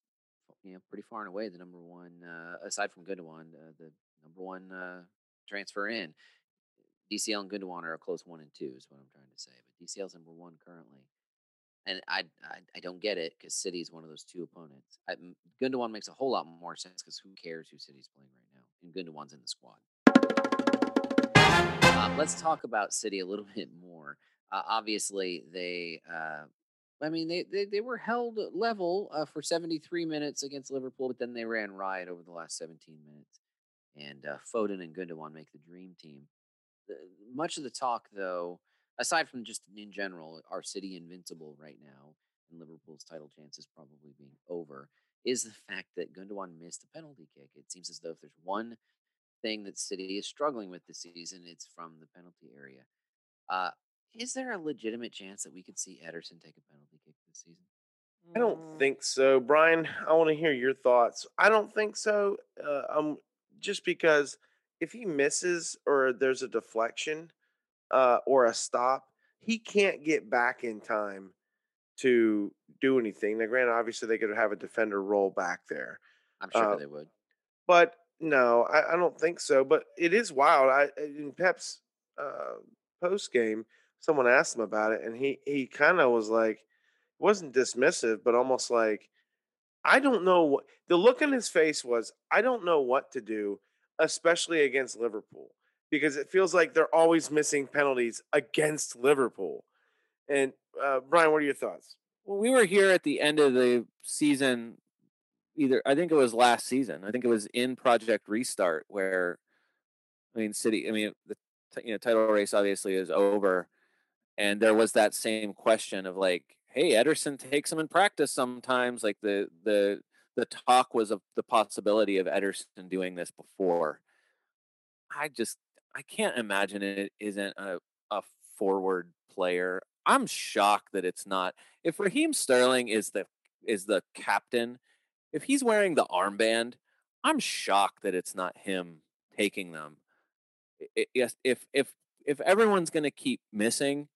you know pretty far and away the number one uh, aside from Gundogan, uh, the number one uh, transfer in. DCL and Gundogan are a close one and two, is what I'm trying to say. But DCL's number one currently, and I I, I don't get it because City is one of those two opponents. I, Gundogan makes a whole lot more sense because who cares who City's playing right now, and Gundogan's in the squad. Uh, let's talk about City a little bit more. Uh, obviously, they, uh, I mean, they, they they were held level uh, for 73 minutes against Liverpool, but then they ran riot over the last 17 minutes. And uh, Foden and Gundogan make the dream team. The, much of the talk, though, aside from just in general, our City invincible right now, and Liverpool's title chances probably being over, is the fact that Gundogan missed a penalty kick. It seems as though if there's one thing that City is struggling with this season. It's from the penalty area. Uh, is there a legitimate chance that we could see Ederson take a penalty kick this season? I don't think so, Brian. I want to hear your thoughts. I don't think so. Uh, um, just because if he misses or there's a deflection uh, or a stop, he can't get back in time to do anything. Now, granted, obviously they could have a defender roll back there, I'm sure Uh, they would. but no, I, I don't think so. But it is wild. I in Pep's uh, post game, someone asked him about it, and he he kind of was like, wasn't dismissive, but almost like, I don't know what the look on his face was. I don't know what to do, especially against Liverpool, because it feels like they're always missing penalties against Liverpool. And uh, Brian, what are your thoughts? Well, we were here at the end of the season. Either I think it was last season. I think it was in Project Restart where, I mean, City. I mean, the you know title race obviously is over, and there was that same question of like, hey, Ederson takes him in practice sometimes. Like the the the talk was of the possibility of Ederson doing this before. I just I can't imagine it isn't a a forward player. I'm shocked that it's not. If Raheem Sterling is the is the captain, if he's wearing the armband, I'm shocked that it's not him taking them. Yes, if if if everyone's going to keep missing,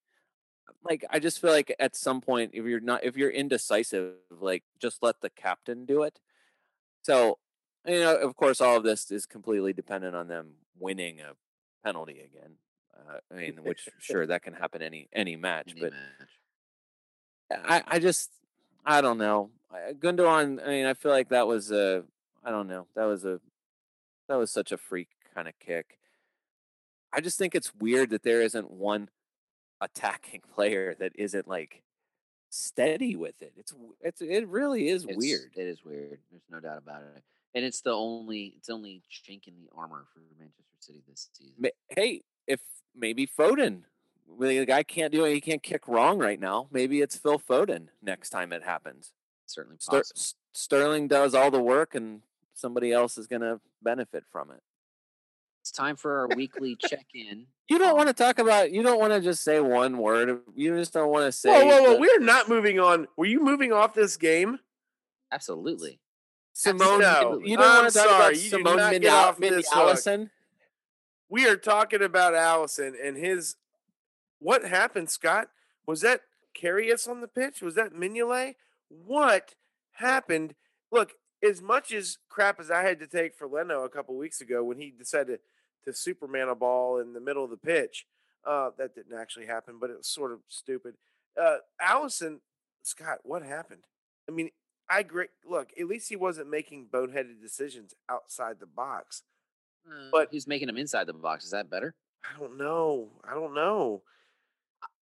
like I just feel like at some point if you're not if you're indecisive, like just let the captain do it. So you know, of course, all of this is completely dependent on them winning a penalty again. Uh, I mean, which sure that can happen any any match, Any but match. I I just I don't know. Gundogan. I mean, I feel like that was a I don't know. That was a that was such a freak kind of kick. I just think it's weird that there isn't one attacking player that isn't like steady with it. It's it's it really is It's- weird. It is weird. There's no doubt about it. And it's the only it's only chink in the armor for Manchester City this season. Hey, if maybe Foden, the guy can't do it. He can't kick wrong right now. Maybe it's Phil Foden next time it happens. Certainly possible. S- Sterling does all the work, and somebody else is going to benefit from it. It's time for our weekly check-in. You don't um on- want to talk about. You don't want to just say one word. You just don't want to say. Whoa, whoa, whoa! the- We're not moving on. Were you moving off this game? Absolutely. Simone. No, you don't I'm want to talk sorry, about you Simone not get off Mini this hook. Alisson. We are talking about Alisson and his. What happened, Scott? Was that Karius on the pitch? Was that Mignolet? What happened? Look, as much as crap as I had to take for Leno a couple weeks ago when he decided to Superman a ball in the middle of the pitch, uh, that didn't actually happen, but it was sort of stupid. Uh, Alisson, Scott, what happened? I mean, I agree. Look, at least he wasn't making boneheaded decisions outside the box. Uh, But- he's making them inside the box. Is that better? I don't know. I don't know.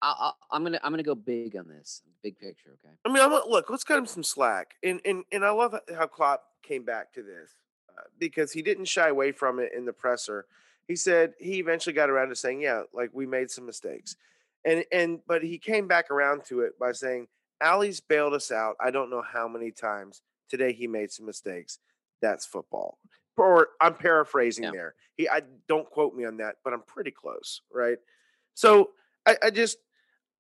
I, I, I'm gonna I'm gonna go big on this. Big picture, okay? I mean, I'm look. Let's cut him some slack, and and and I love how Klopp came back to this uh, because he didn't shy away from it in the presser. He said he eventually got around to saying, "Yeah, like we made some mistakes," and and but he came back around to it by saying, "Ali's bailed us out. I don't know how many times today he made some mistakes. That's football." Or I'm paraphrasing Yeah. there. He, I don't quote me on that, but I'm pretty close, right? So I, I just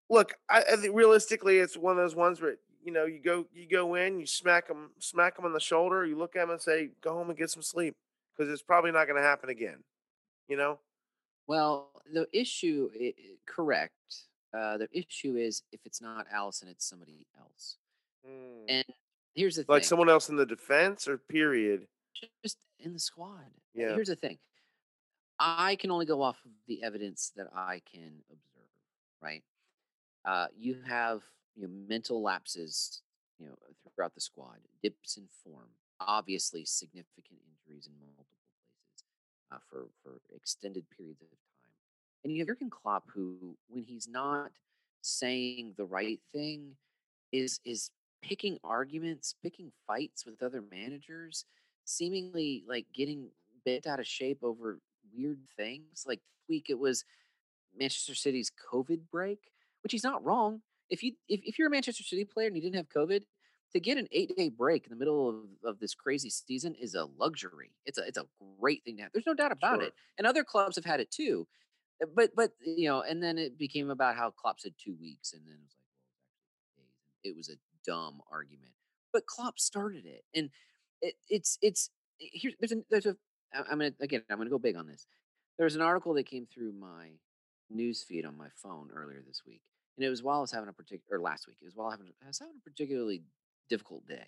look. I, I think realistically, it's one of those ones where you know you go you go in, you smack them smack them on the shoulder, you look at them and say, "Go home and get some sleep," because it's probably not going to happen again. You know? Well, the issue, i- i- correct. Uh, the issue is if it's not Alisson, it's somebody else. And here's the Mm. like thing: someone else in the defense or period. just in the squad. Yeah. Here's the thing: I can only go off of the evidence that I can observe. Right? Uh, you have you know mental lapses, you know, throughout the squad, dips in form, obviously significant injuries in multiple places uh, for for extended periods of time, and you have Jurgen Klopp, who, when he's not saying the right thing, is is picking arguments, picking fights with other managers, seemingly like getting bent out of shape over weird things. Like week it was Manchester City's COVID break, which he's not wrong. If you if, if you're a Manchester City player and you didn't have COVID, to get an eight day break in the middle of, of this crazy season is a luxury. It's a it's a great thing to have. There's no doubt about Sure. it. And other clubs have had it too. Uh, But but you know, and then it became about how Klopp said two weeks, and then it was like, well, it's actually days. It was a dumb argument. But Klopp started it, and it, it's it's here's there's a there's a I'm gonna again I'm gonna go big on this. There was an article that came through my news feed on my phone earlier this week, and it was while I was having a particular or last week. It was while I, having, I was having a particularly difficult day,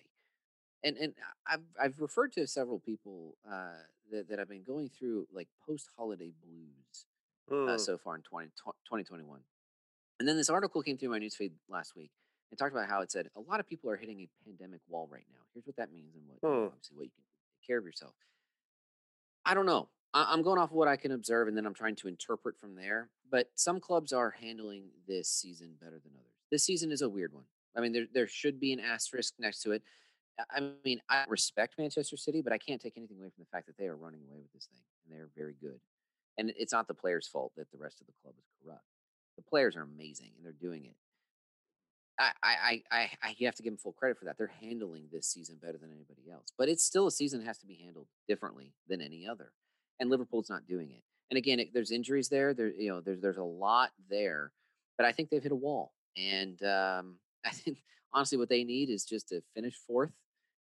and and I've I've referred to several people uh, that that I've been going through like post holiday blues uh, Mm. so far in 20, 2021. And then this article came through my newsfeed last week and talked about how it said a lot of people are hitting a pandemic wall right now. Here's what that means and what Hmm. obviously what you can take care of yourself. I don't know. I'm going off of what I can observe and then I'm trying to interpret from there. But some clubs are handling this season better than others. This season is a weird one. I mean, there there should be an asterisk next to it. I- mean, I respect Manchester City, but I can't take anything away from the fact that they are running away with this thing and they are very good. And it's not the players' fault that the rest of the club is corrupt. The players are amazing and they're doing it. I, I, I, I, I you have to give them full credit for that. They're handling this season better than anybody else. But it's still a season that has to be handled differently than any other. And Liverpool's not doing it. And again, it, there's injuries there. There, you know, there's there's a lot there. But I think they've hit a wall. And um, I think honestly, what they need is just to finish fourth,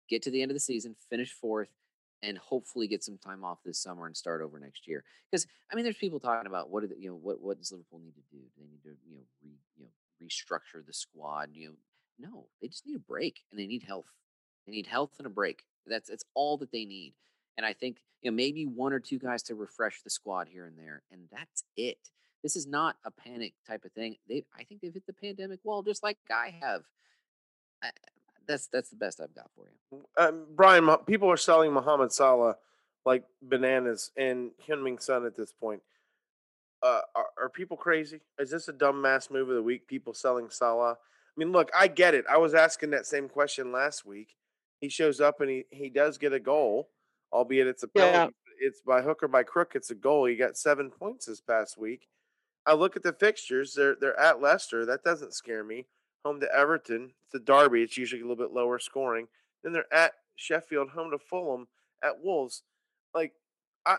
get to the end of the season, finish fourth, and hopefully get some time off this summer and start over next year. Because I mean, there's people talking about what do you know what what does Liverpool need to do? Do they need to you know re you know restructure the squad. You know, no, they just need a break and they need health. They need health and a break. That's that's all that they need. And I think you know maybe one or two guys to refresh the squad here and there, and that's it. This is not a panic type of thing. They, I think they've hit the pandemic wall just like I have. I, that's that's the best I've got for you. Um, Brian, people are selling Mohamed Salah like bananas and Heung-min Son at this point. Uh, are, are people crazy? Is this a dumb mass move of the week? People selling Salah? I mean, look, I get it. I was asking that same question last week. He shows up and he, he does get a goal, albeit it's a Yeah. It's by hook or by crook. It's a goal. He got seven points this past week. I look at the fixtures. They're they're at Leicester. That doesn't scare me. Home to Everton. It's a derby. It's usually a little bit lower scoring. Then they're at Sheffield. Home to Fulham. At Wolves. Like I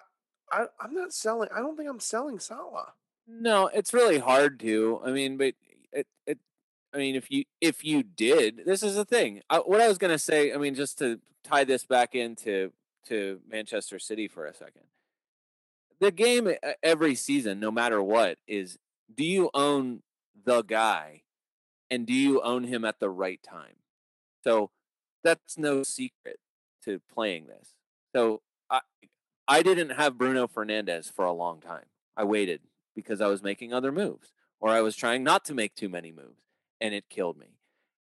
I I'm not selling. I don't think I'm selling Salah. No, it's really hard to. I mean, but it it. I mean, if you if you did, this is the thing. I, what I was gonna say. I mean, just to tie this back into to Manchester City for a second. The game every season, no matter what, is do you own the guy, and do you own him at the right time? So that's no secret to playing this. So I I didn't have Bruno Fernandes for a long time. I waited because I was making other moves or I was trying not to make too many moves and it killed me.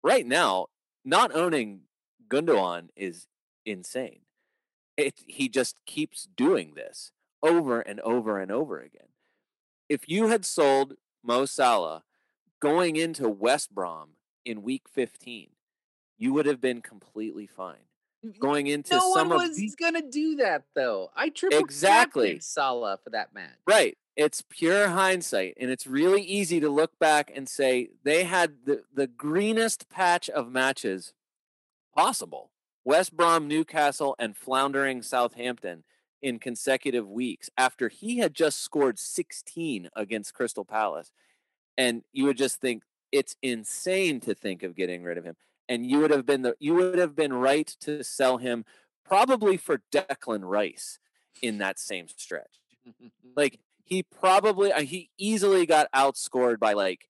Right now, not owning Gundogan is insane. It he just keeps doing this over and over and over again. If you had sold Mo Salah going into West Brom in week 15, you would have been completely fine. Mm, going into no some one was these gonna do that though. I triple Exactly. Salah for that match. Right. It's pure hindsight. And it's really easy to look back and say they had the, the greenest patch of matches possible. West Brom, Newcastle, and floundering Southampton in consecutive weeks after he had just scored 16 against Crystal Palace. And you would just think it's insane to think of getting rid of him. And you would have been the you would have been right to sell him probably for Declan Rice in that same stretch like he probably uh, he easily got outscored by like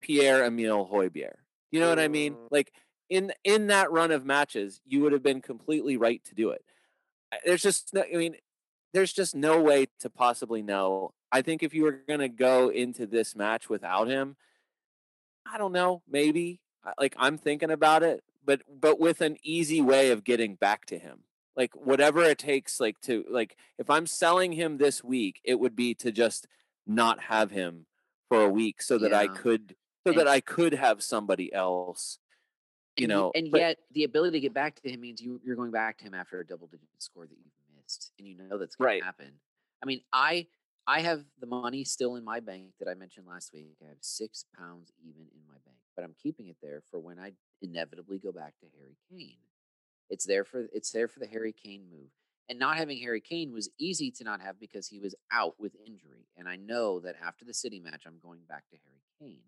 Pierre Emile Højbjerg. You know what I mean? Like in in that run of matches, you would have been completely right to do it. Uh, There's just no, I mean, there's just no way to possibly know. I think if you were going to go into this match without him, I don't know, maybe like I'm thinking about it, but but with an easy way of getting back to him. Like whatever it takes like to like if I'm selling him this week, it would be to just not have him for a week so that I could so And- that I could have somebody else. You know, and but- yet the ability to get back to him means you, you're going back to him after a double digit score that you've missed, and you know that's going Right. to happen. I mean, I I have the money still in my bank that I mentioned last week. I have six pounds even in my bank, but I'm keeping it there for when I inevitably go back to Harry Kane. It's there for it's there for the Harry Kane move. And not having Harry Kane was easy to not have because he was out with injury. And I know that after the City match, I'm going back to Harry Kane.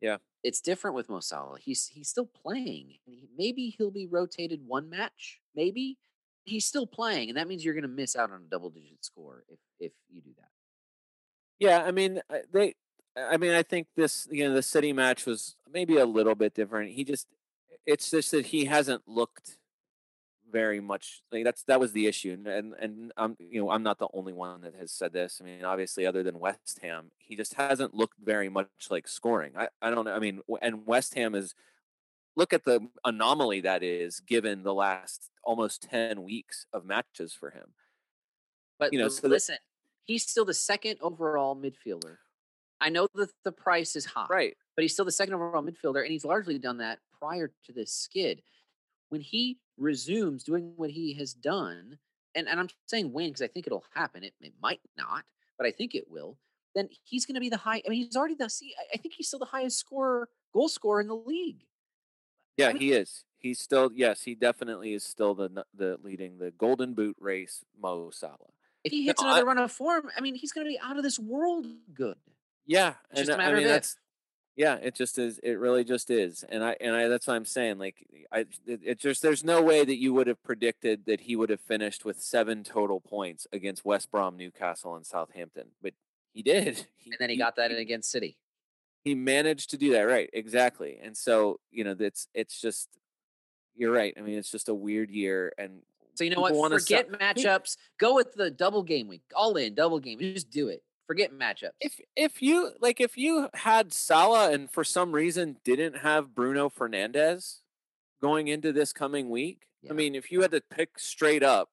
Yeah. It's different with Mo Salah. He's he's still playing. Maybe he'll be rotated one match. Maybe he's still playing, and that means you're going to miss out on a double digit score if if you do that. Yeah, I mean, they. I mean, I think this, you know, the city match was maybe a little bit different. He just, it's just that he hasn't looked very much. Like that's that was the issue, and and, and I'm, you know, I'm not the only one that has said this. I mean, obviously, other than West Ham, he just hasn't looked very much like scoring. I, I don't know. I mean, and West Ham is. Look at the anomaly that is given the last almost ten weeks of matches for him. But You know, so that- listen, he's still the second overall midfielder. I know that the price is high, Right. but he's still the second overall midfielder, and he's largely done that prior to this skid. When he resumes doing what he has done, and, and I'm saying when because I think it'll happen. It, it might not, but I think it will. Then he's going to be the high. I mean, he's already the. See, I- I think he's still the highest scorer, goal scorer in the league. Yeah, mean- he is. He's still yes, he definitely is still the the leading the Golden Boot race. Mo Salah. If he hits No, another I- run of form, I mean, he's going to be out of this world good. Yeah, It's and just a I- matter I mean that's yeah, it just is. It really just is, and I and I that's what I'm saying. Like I, it, it just there's no way that you would have predicted that he would have finished with seven total points against West Brom, Newcastle, and Southampton, but he did. And then he got that in against City. He managed to do that, right? Exactly. And so, you know, that's it's just you're right. I mean, it's just a weird year and So you know what? Forget matchups. Go with the double game week. All in, double game. Just do it. Forget matchups. if if you like if you had Salah and for some reason didn't have Bruno Fernandes going into this coming week, Yeah. I mean, if you had to pick straight up,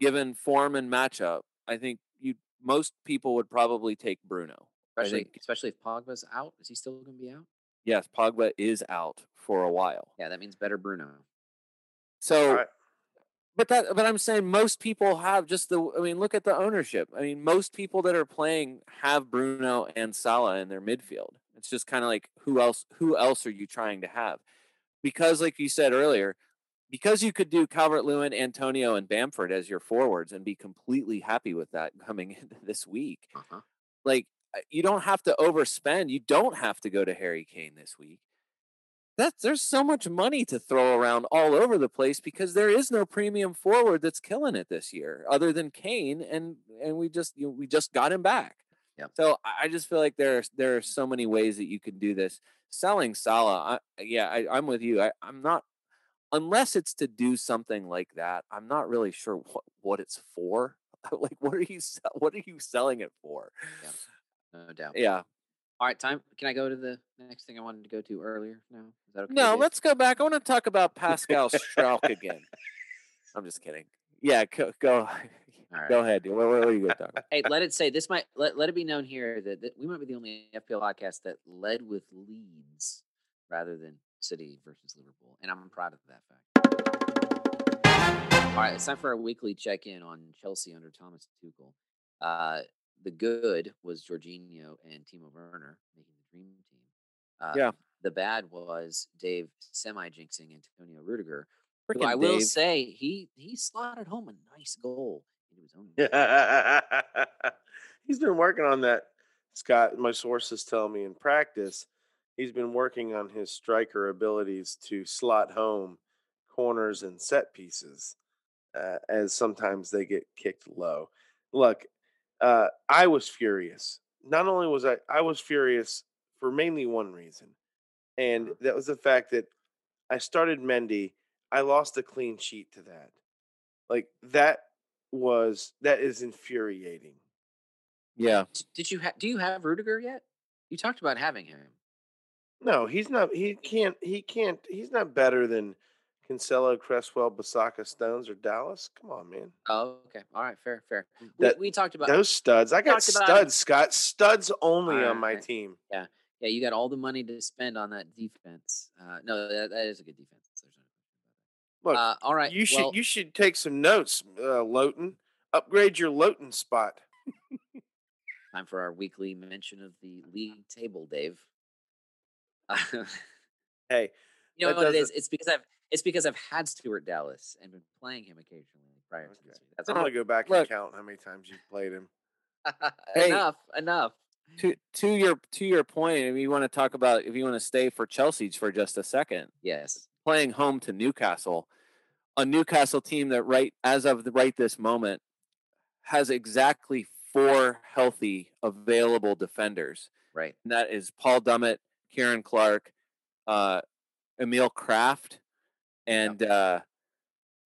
given form and matchup, I think you most people would probably take Bruno. Especially think especially if Pogba's out. Is he still going to be out? yes, Pogba is out for a while. Yeah, that means better Bruno. So, Right. But that, but I'm saying most people have just the. I mean, look at the ownership. I mean, most people that are playing have Bruno and Salah in their midfield. It's just kind of like who else? Who else are you trying to have? Because, like you said earlier, because you could do Calvert Lewin, Antonio, and Bamford as your forwards and be completely happy with that coming into this week. Uh-huh. Like uh, you don't have to overspend. You don't have to go to Harry Kane this week. That's there's so much money to throw around all over the place because there is no premium forward that's killing it this year, other than Kane, and and we just you know, we just got him back. Yep. So I just feel like there's there are so many ways that you can do this. Selling Salah, I, yeah, I, I'm with you. I, I'm not unless it's to do something like that. I'm not really sure what what it's for. like, what are you what are you selling it for? Yeah. No doubt. Yeah. All right, time. Can I go to the next thing I wanted to go to earlier? No, is that okay? No, let's go back. I want to talk about Pascal Struijk again. I'm just kidding. Yeah, go go, right. go ahead. dude. What, what are you going to talk about? Hey, let it say this might let, let it be known here that, that we might be the only FPL podcast that led with Leeds rather than City versus Liverpool, and I'm proud of that fact. All right, it's time for our weekly check-in on Chelsea under Thomas Tuchel. Uh, the good was Jorginho and Timo Werner making the dream team. Uh, Yeah. The bad was Dave semi-jinxing Antonio Rudiger, who Frickin' I will say he he slotted home a nice goal into his own. he's been working on that. Scott, my sources tell me in practice, he's been working on his striker abilities to slot home corners and set pieces, uh, as sometimes they get kicked low. Look, uh, I was furious. Not only was I, I was furious for mainly one reason, and that was the fact that I started Mendy. I lost a clean sheet to that. Like that was that is infuriating. Yeah. Did you ha- do you have Rudiger yet? You talked about having him. No, he's not. He can't. He can't. He's not better than Cancelo, Cresswell, Basaka, Stones, or Dallas. Come on, man. Oh, okay. All right, fair, fair. We, That- we talked about Those studs. I got studs, Scott. Studs only on my Alright. team. yeah, Yeah. you got all the money to spend on that defense. Uh, no, that, that is a good defense. There's no question Look. Uh, all right, you should. well, you should take some notes, uh, Lowton. Upgrade your Lowton spot. time for our weekly mention of the league table, Dave. Hey, you know what it is? It's because I've it's because I've had Stuart Dallas and been playing him occasionally prior to Okay. this week. That's I'm gonna go back Look. and count how many times you've played him. Hey. enough, enough. To to your to your point, if you want to talk about if you want to stay for Chelsea for just a second, Yes. playing home to Newcastle, a Newcastle team that right as of the right this moment has exactly four healthy available defenders. Right. And that is Paul Dummett, Ciaran Clark, uh, Emil Krafth, and uh,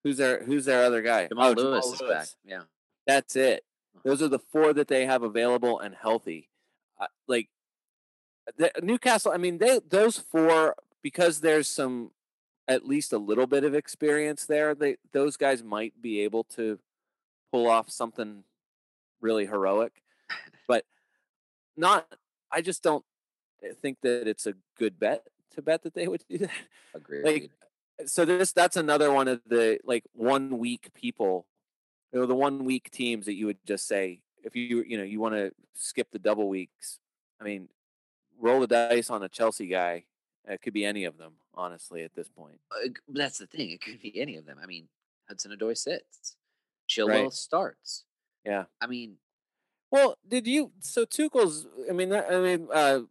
who's their who's their other guy? Jamal Oh, Lewis is back. Yeah. That's it. Uh-huh. Those are the four that they have available and healthy. Uh, like the, Newcastle, I mean, they those four because there's some at least a little bit of experience there. They those guys might be able to pull off something really heroic, but not. I just don't think that it's a good bet to bet that they would do that Agreed. So this that's another one of the like one week people you know the one week teams that you would just say if you you know you want to skip the double weeks i mean roll the dice on a chelsea guy it could be any of them honestly at this point Uh, that's the thing. It could be any of them. I mean, Hudson Odoi sits. Chilwell Right. starts. Yeah. I mean, well did you so tuchel's i mean that, i mean uh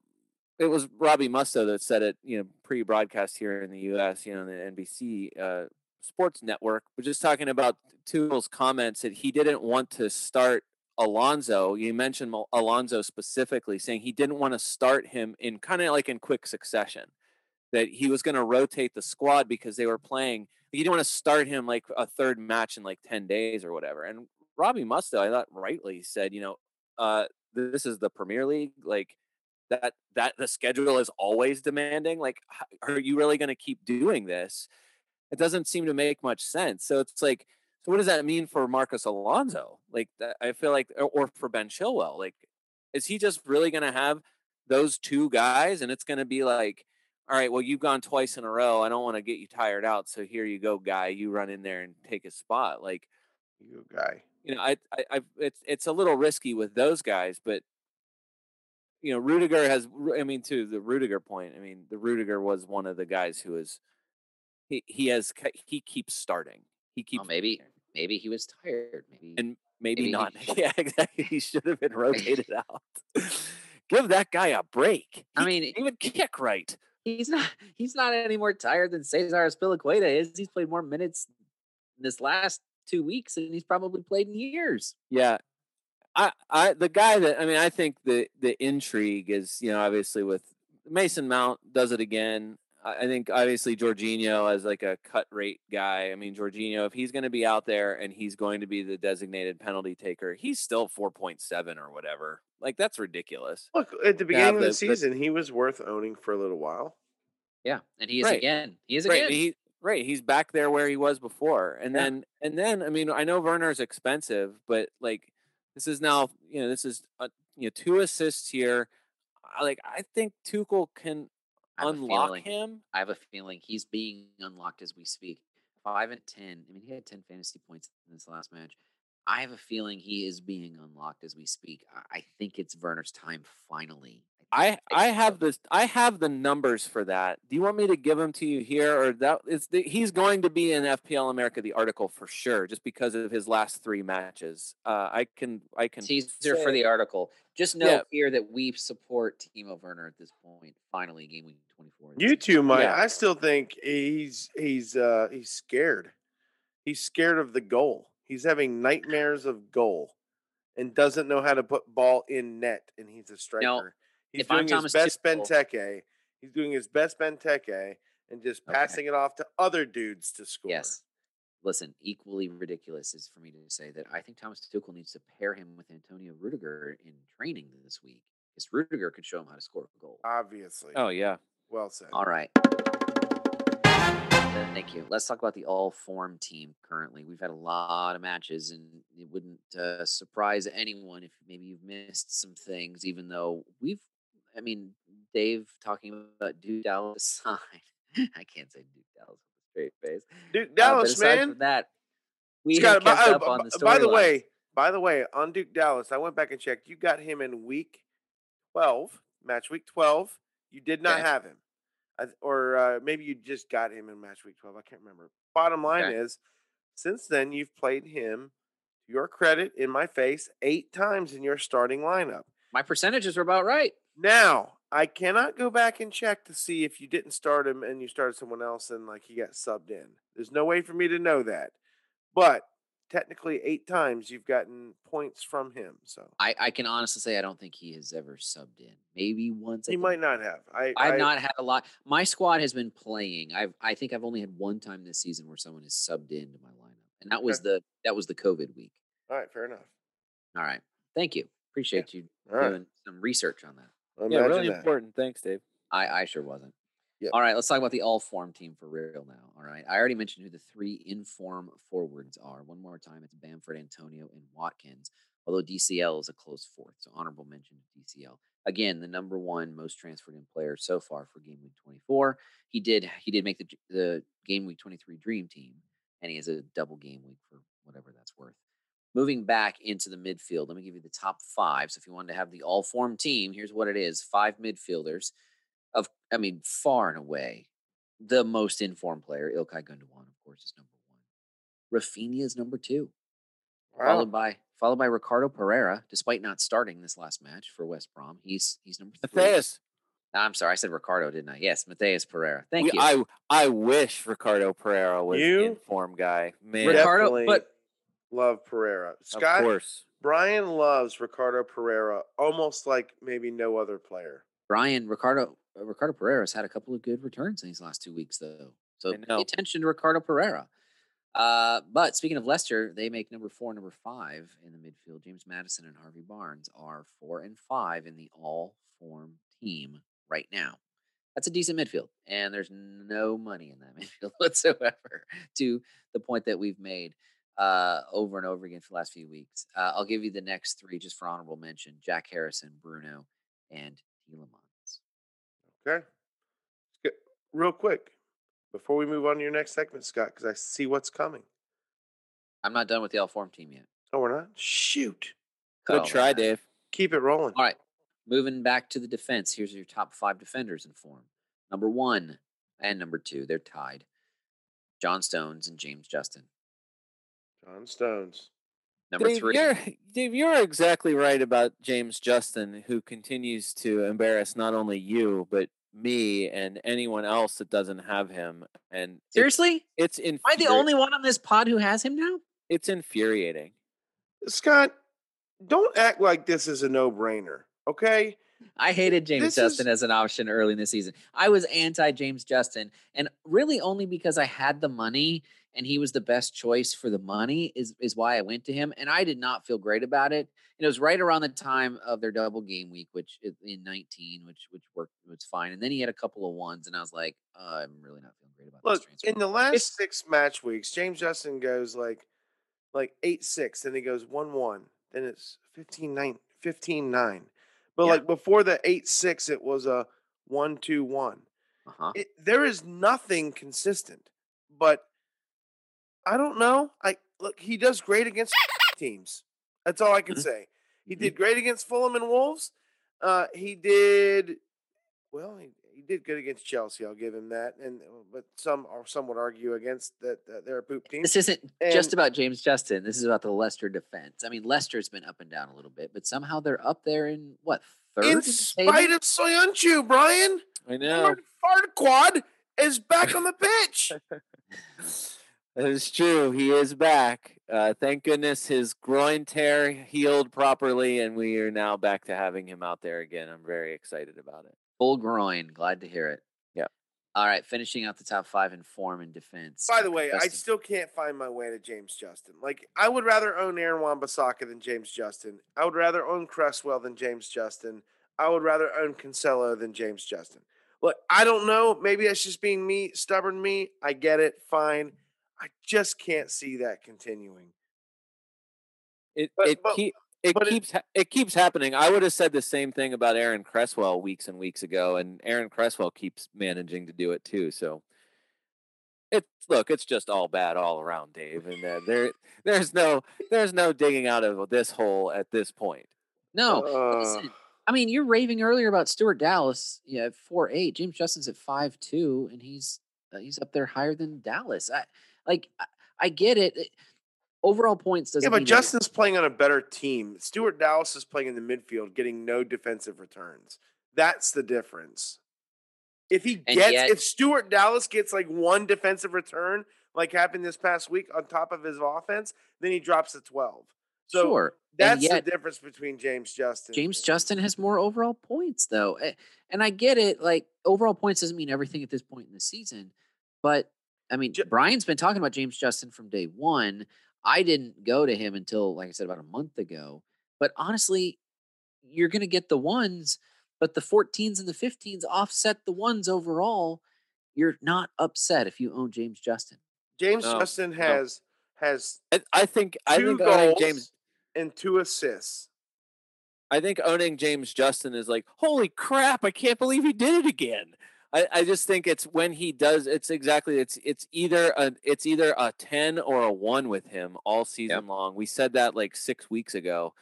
it was robbie mustoe that said it you know pre-broadcast here in the us you know the nbc uh sports network was just talking about tuchel's comments that he didn't want to start Alonso, you mentioned Alonso specifically, saying he didn't want to start him in kind of like in quick succession, that he was going to rotate the squad because they were playing. He didn't want to start him like a third match in like 10 days or whatever. And Robbie Mustoe, I thought rightly said, you know, uh, this is the Premier League. Like, that that the schedule is always demanding like are you really going to keep doing this? It doesn't seem to make much sense. So it's like so what does that mean for Marcos Alonso? Like that, I feel like or- or for Ben Chilwell like is he just really going to have those two guys and it's going to be like all right well you've gone twice in a row. I don't want to get you tired out so here you go guy. You run in there and take a spot. Like You guy. you know, I, I, I, it's it's a little risky with those guys, but you know, Rudiger has. I mean, to the Rudiger point, I mean, the Rudiger was one of the guys who is he he has he keeps starting. He keeps Oh, maybe maybe he was tired. Maybe and maybe, maybe he- not. yeah, exactly. He should have been rotated out. Give that guy a break. I mean, even kick right. he's not he's not any more tired than Cesar Azpilicueta is. He's played more minutes in this last two weeks than he's probably played in years. Yeah. I, I the guy that I mean I think the the intrigue is you know obviously with Mason Mount does it again. I I think obviously Jorginho as like a cut rate guy. I mean Jorginho if he's going to be out there and he's going to be the designated penalty taker, he's still 4.7 or whatever. Like that's ridiculous. Look, at the beginning of the- the the- season, he was worth owning for a little while. Yeah, and he is Right. again. He is Right, again. he right, he's back there where he was before. And Yeah. then and then I mean I know Werner's expensive, but like this is now, you know, this is uh you know two assists here. I like I think Tuchel can a unlock feeling- him. I have a feeling he's being unlocked as we speak. Five and ten. I mean, he had ten fantasy points in this last match. I have a feeling he is being unlocked as we speak. I think it's Werner's time finally. I I have this I have the numbers for that. Do you want me to give them to you here or that is the, he's going to be in FPL America the article for sure just because of his last 3 matches. Uh I can I can teaser for the article. Just know Yeah. here that we support Timo Werner at this point. Finally, game week twenty four. You too Mike. Yeah. I still think he's he's uh he's scared. He's scared of the goal. He's having nightmares of goal, and doesn't know how to put ball in net. And he's a striker. He's if I'm doing his Thomas best Tuchel- Benteke. He's doing his best Benteke and just Okay. passing it off to other dudes to score. Yes. Listen, equally ridiculous is for me to say that I think Thomas Tuchel needs to pair him with Antonio Rudiger in training this week because Rudiger could show him how to score a goal. obviously. Oh yeah. well said. All right. Thank you. Let's talk about the all form team currently. We've had a lot of matches, and it wouldn't uh, surprise anyone if maybe you've missed some things, even though we've, I mean, Dave talking about Duke Dallas aside. I can't say Duke Dallas with a straight face. Duke Uh, Dallas, aside man. that, we got- kept by, up uh, on the by the storyline. way, by the way, on Duke Dallas, I went back and checked. You got him in week twelve, match week twelve. You did not Okay. have him, I, or uh, maybe you just got him in match week twelve. I can't remember. Bottom line Okay. is, since then you've played him. Your credit in my face eight times in your starting lineup. my percentages are about right. Now I cannot go back and check to see if you didn't start him and you started someone else and like he got subbed in. There's no way for me to know that, but technically eight times you've gotten points from him. So I, I can honestly say I don't think he has ever subbed in. Maybe once. he might not have. I I've I- not had a lot. My squad has been playing. I've I think I've only had one time this season where someone has subbed into my lineup, and that was the that was the COVID week. All right, fair enough. All right, thank you. Appreciate you All right, doing some research on that. Yeah, really that. important. Thanks, Dave. I I sure wasn't. Yep. All right, let's talk about the all form team for real now. All right, I already mentioned who the three inform forwards are. One more time, it's Bamford, Antonio, and Watkins. Although DCL is a close fourth, so honorable mention to DCL. Again, the number one most transferred in player so far for game week 24. He did he did make the the game week 23 dream team, and he has a double game week for whatever that's worth. Moving back into the midfield, let me give you the top five. So if you wanted to have the all form team, here's what it is: five midfielders of I mean, far and away, the most informed player, Ilkay Gundogan, of course, is number one. Raphinha is number two, Wow. followed by followed by Ricardo Pereira, despite not starting this last match for West Brom. He's he's number three. Matheus, I'm sorry, I said Ricardo, didn't I? Yes, Matheus Pereira. Thank we- you. I I wish Ricardo Pereira was You- the inform guy. Man, Ricardo, definitely- but Love Pereira. of Scott, course. Brian loves Ricardo Pereira almost like maybe no other player. Brian Ricardo uh, Ricardo Pereira's had a couple of good returns in these last two weeks, though. So pay attention to Ricardo Pereira. Uh, but speaking of Leicester, they make number four, number five in the midfield. James Maddison and Harvey Barnes are four and five in the all form team right now. That's a decent midfield, and there's no money in that midfield whatsoever. To the point that we've made uh, over and over again for the last few weeks. Uh, I'll give you the next three just for honorable mention: Jack Harrison, Bruno, and Tielemans. Okay. Let's get- Real quick, before we move on to your next segment, Scott, because I see what's coming. I'm not done with the L form team yet. Oh, we're not? Shoot. Good Oh, try, man. Dave. Keep it rolling. All right. Moving back to the defense, here's your top five defenders in form. Number one and number two, they're tied. John Stones and James Justin. John Stones. Number Dave, three, You're, Dave, you're exactly right about James Justin, who continues to embarrass not only you, but me and anyone else that doesn't have him. And it's- seriously? it's, Am I the only one on this pod who has him now? It's infuriating. Scott, don't act like this is a no brainer, okay? I hated James This Justin is- as an option early in the season. I was anti James Justin, and really only because I had the money and he was the best choice for the money is is why I went to him. And I did not feel great about it. And it was right around the time of their double game week, which in 19, which which worked was fine. And then he had a couple of ones, and I was like, uh, I'm really not feeling great about Look, this transfer. in the last It's- six match weeks, James Justin goes like like 8 6, then he goes 1 1, then it's 15 9. 15 9. But Yeah. like before the 8 6, it was a 1 2 1. uh-huh. it, there is nothing consistent. But I don't know. I look, he does great against teams. That's all I can Mhm. say. He did great against Fulham and Wolves. Uh, he did well. He, he did good against Chelsea. I'll give him that. And uh, but some or some would argue against that, that they're a poop team. This isn't just about James Justin. This is about the Leicester defense. I mean, Leicester's been up and down a little bit, but somehow they're up there in what third? In the table? spite of Soyuncu, Brian, I know. Farquaad is back on the pitch. That is true. He is back. Uh, thank goodness his groin tear healed properly, and we are now back to having him out there again. I'm very excited about it. Full groin. Glad to hear it. Yeah. All right, finishing out the top five in form and defense. By the way, I still can't find my way to James Justin. Like, I would rather own Aaron Wan-Bissaka than James Justin. I would rather own Cresswell than James Justin. I would rather own Cancelo than James Justin. Look, I don't know. Maybe that's just being me, stubborn me. I get it. Fine. I just can't see that continuing. It But- it but- keep, it but keeps ha- it keeps happening. I would have said the same thing about Aaron Cresswell weeks and weeks ago, and Aaron Cresswell keeps managing to do it too. So it's look, it's just all bad all around, Dave. And uh, there there's no there's no digging out of this hole at this point. no. Uh, listen, I mean, you're raving earlier about Stuart Dallas. Yeah, at four eight. James Justin's at five two, and he's uh, he's up there higher than Dallas. I like. I, get it. Overall points doesn't. yeah, but. Justin's playing on a better team. Stuart Dallas is playing in the midfield, getting no defensive returns. That's the difference. If he And gets, yet- if Stuart Dallas gets like one defensive return, like happened this past week on top of his offense, then he drops to 12. So sure. that's yet, the difference between James Justin. James Justin has more overall points though. And I get it, like overall points doesn't mean everything at this point in the season. But I mean, Ju- Brian's been talking about James Justin from day one. I didn't go to him until, like I said, about a month ago. But honestly, you're gonna get the ones, but the 14s and the 15s offset the ones overall. You're not upset if you own James Justin. James No, Justin no. has has I, I think I two think owning goals James and two assists. I think owning James Justin is like, holy crap, I can't believe he did it again. I, I just think it's when he does it's exactly it's it's either a it's either a 10 or a 1 with him all season long. We said that like 6 weeks ago.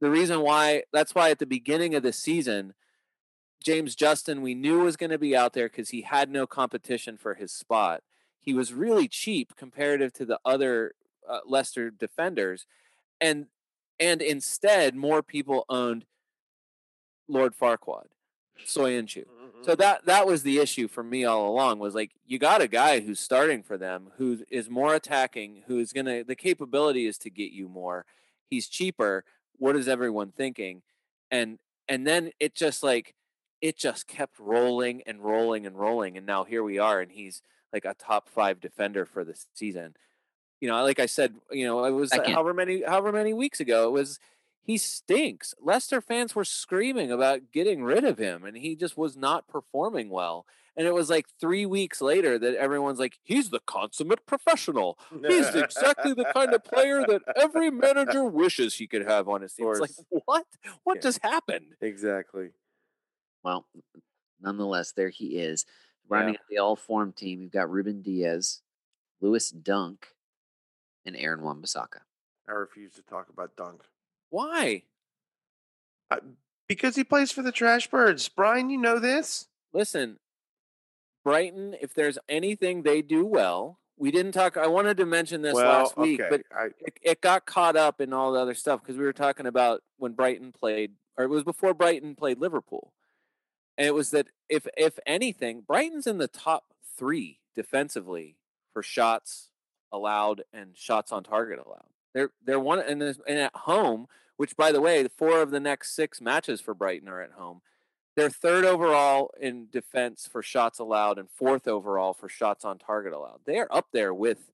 The reason why that's why at the beginning of the season James Justin we knew was going to be out there cuz he had no competition for his spot. He was really cheap comparative to the other uh, Leicester defenders and and instead more people owned Lord Farquaad, Soyuncu. So Mm-hmm. that that was the issue for me all along was like you got a guy who's starting for them who is more attacking, who's gonna the capability is to get you more. He's cheaper, what is everyone thinking? And and then it just like it just kept rolling and rolling and rolling and now here we are and he's like a top 5 defender for the season. You know, like I said, you know, it was Second. however many however many weeks ago it was he stinks. Leicester fans were screaming about getting rid of him and he just was not performing well. And it was like 3 weeks later that everyone's like he's the consummate professional. He's exactly the kind of player that every manager wishes he could have on his team. It's like, what? What Yeah. just happened? exactly. Well, nonetheless, there he is. Rounding out the all form team, you've got Ruben Dias, Lewis Dunk, and Aaron Wan-Bissaka. I refuse to talk about Dunk Why? because he plays for the Trash Birds. Brian, you know this. Listen, Brighton, if there's anything they do well, we didn't talk. I wanted to mention this well, last week, okay. but I, it, it got caught up in all the other stuff because we were talking about when Brighton played, or it was before Brighton played Liverpool, and it was that if if anything, Brighton's in the top three defensively for shots allowed and shots on target allowed. They're they're one and, and at home, which by the way, the four of the next six matches for Brighton are at home. They're third overall in defense for shots allowed and fourth overall for shots on target allowed. They are up there with,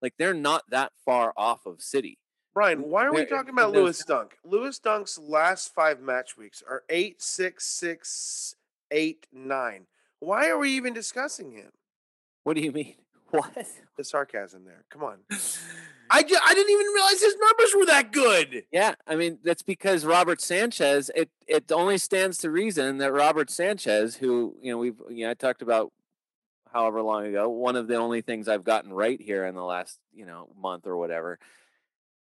like, they're not that far off of City. Brian, why are we talking about Lewis Dunk? Lewis Dunk's last five match weeks are eight, six, six, eight, nine. Why are we even discussing him? What do you mean? What? The sarcasm there. Come on. I, ju- I didn't even realize his numbers were that good. Yeah, I mean that's because Robert Sanchez. It it only stands to reason that Robert Sanchez, who you know we've you know I talked about however long ago, one of the only things I've gotten right here in the last you know month or whatever,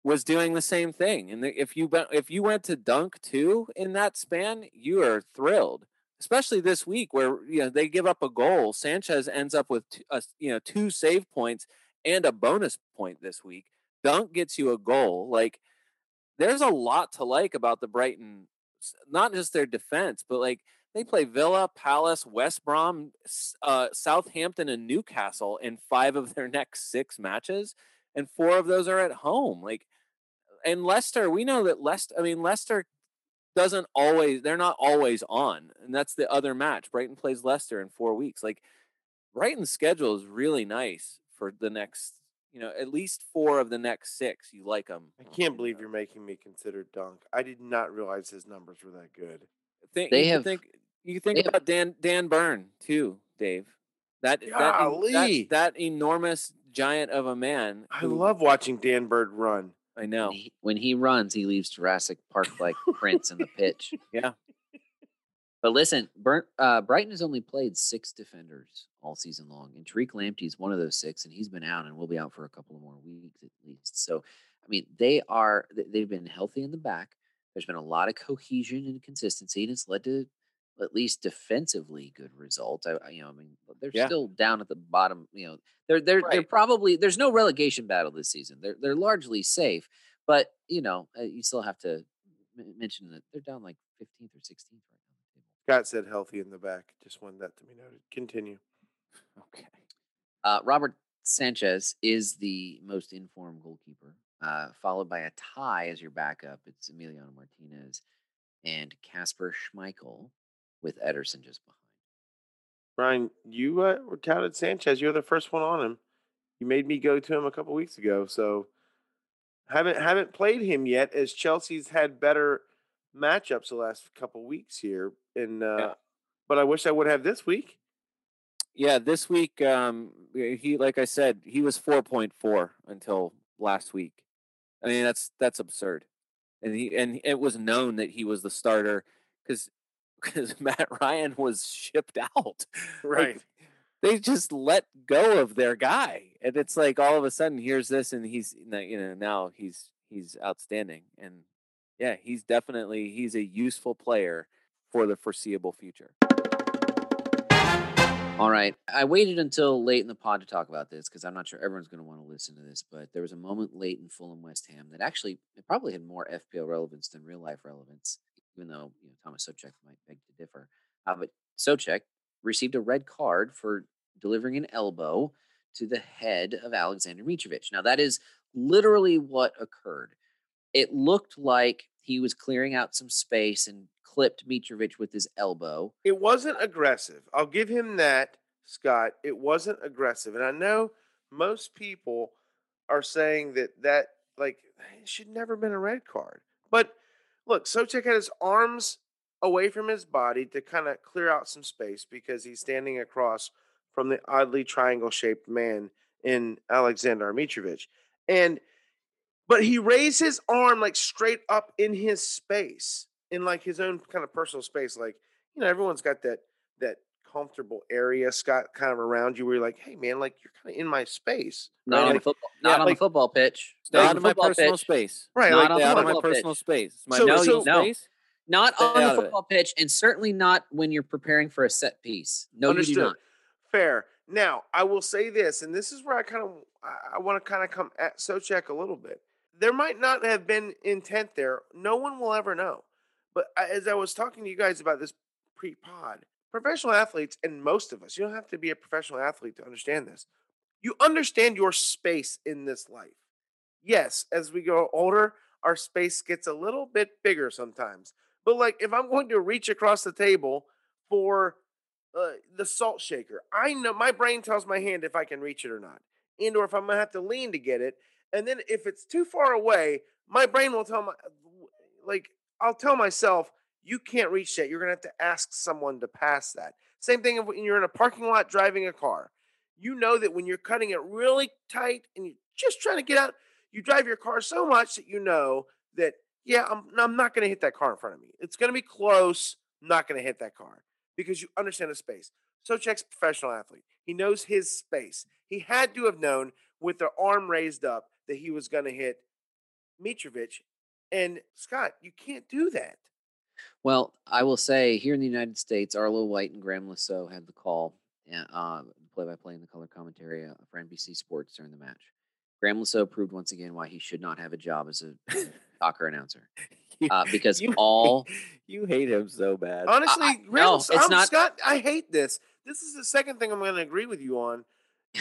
was doing the same thing. And the- if you went if you went to dunk two in that span, you are thrilled. Especially this week where you know they give up a goal, Sanchez ends up with uh, you know two save points and a bonus point this week. Dunk gets you a goal. Like there's a lot to like about the Brighton, not just their defense, but like they play Villa, Palace, West Brom, uh, Southampton, and Newcastle in five of their next six matches, and four of those are at home. Like, and Leicester, we know that Leicester. I mean, Leicester doesn't always. They're not always on, and that's the other match. Brighton plays Leicester in four weeks. Like, Brighton's schedule is really nice for the next. You know, at least four of the next six. You like them. I can't believe you're making me consider Dunk. I did not realize his numbers were that good. think They you have- think you think they have- about Dan Dan Burn too, Dave. That that, en- Golly. that that enormous giant of a man. I love watching Dan Burn run. I know. When, he, when he runs, he leaves Jurassic Park like prints in the pitch. Yeah. But listen, Burnt, uh, Brighton has only played six defenders all season long, and Tariq Lamptey's one of those six, and he's been out and will be out for a couple of more weeks at least. So, I mean, they are they've been healthy in the back. There's been a lot of cohesion and consistency, and it's led to at least defensively good results. I, you know, I mean, they're Yeah. still down at the bottom. You know, they're they're they're probably there's no relegation battle this season. They're they're largely safe, but you know, uh, you still have to mention that they're down like 15th or 16th right now. on the table. Scott said healthy in the back. Just wanted that to be noted. Continue. Okay. Uh, Robert Sanchez is the most informed goalkeeper, uh, followed by a tie as your backup. It's Emiliano Martinez and Kasper Schmeichel with Ederson just behind. Brian, you uh, were touted Sanchez. You're the first one on him. You made me go to him a couple weeks ago. So haven't haven't played him yet as Chelsea's had better matchups the last couple weeks here. And uh, Yeah. but I wish I would have this week. Yeah, this week um he like I said, he was 4.4 until last week. I mean, that's that's absurd. And he and it was known that he was the starter cuz cuz Matt Ryan was shipped out. Like, they just let go of their guy and it's like all of a sudden here's this and he's you know now he's he's outstanding and yeah he's definitely he's a useful player for the foreseeable future All right. I waited until late in the pod to talk about this because I'm not sure everyone's going to want to listen to this, but there was a moment late in Fulham West Ham that actually it probably had more FPL relevance than real life relevance, even though you know Thomas Soucek might beg to differ. Uh, but Soucek received a red card for delivering an elbow to the head of Alexander Mitrovic. Now that is literally what occurred. It looked like he was clearing out some space and clipped Mitrovic with his elbow. It wasn't aggressive. I'll give him that, Scott. It wasn't aggressive. And I know most people are saying that that like it should never been a red card. But look, Soucek had his arms away from his body to kind of clear out some space because he's standing across from the oddly triangle shaped man in Alexander Mitrovic. And but he raised his arm like straight up in his space, in like his own kind of personal space. Like, you know, everyone's got that that comfortable area, Scott, kind of around you where you're like, hey man, like you're kind of in my space. Not right? on the Like, football, yeah, on like- the football pitch. Not on the my football personal pitch. space. right, Not like, on Stay the my personal pitch. space. My So- personal so- no. space. Not Stay on the football pitch, and certainly not when you're preparing for a set piece. No, you do not. Fair. Now, I will say this, and this is where I kind of I, I want to kind of come at Soucek a little bit. There might not have been intent there. No one will ever know. But uh, as I was talking to you guys about this pre-pod, professional athletes, and most of us, you don't have to be a professional athlete to understand this. You understand your space in this life. Yes, as we grow older, our space gets a little bit bigger sometimes. But like if I'm going to reach across the table for uh, the salt shaker. I know my brain tells my hand if I can reach it or not, and or if I'm gonna have to lean to get it. And then if it's too far away, my brain will tell my like I'll tell myself you can't reach that. You're gonna have to ask someone to pass that. Same thing if when you're in a parking lot driving a car. You know that when you're cutting it really tight and you're just trying to get out, you drive your car so much that you know that yeah, I'm I'm not gonna hit that car in front of me. It's gonna be close. I'm not gonna hit that car because you understand the space. Soucek's a professional athlete. He knows his space. He had to have known with the arm raised up that he was going to hit Mitrovic. And Scott, you can't do that. Well, I will say here in the United States, Arlo White and Graeme Le Saux had the call, uh, play-by-play and the color commentary uh, for NBC Sports during the match. Graeme Le Saux proved once again why he should not have a job as a soccer announcer uh, because you- all you hate him so bad. Honestly, I- no, it's I'm- not- Scott, I hate this. This is the second thing I'm going to agree with you on.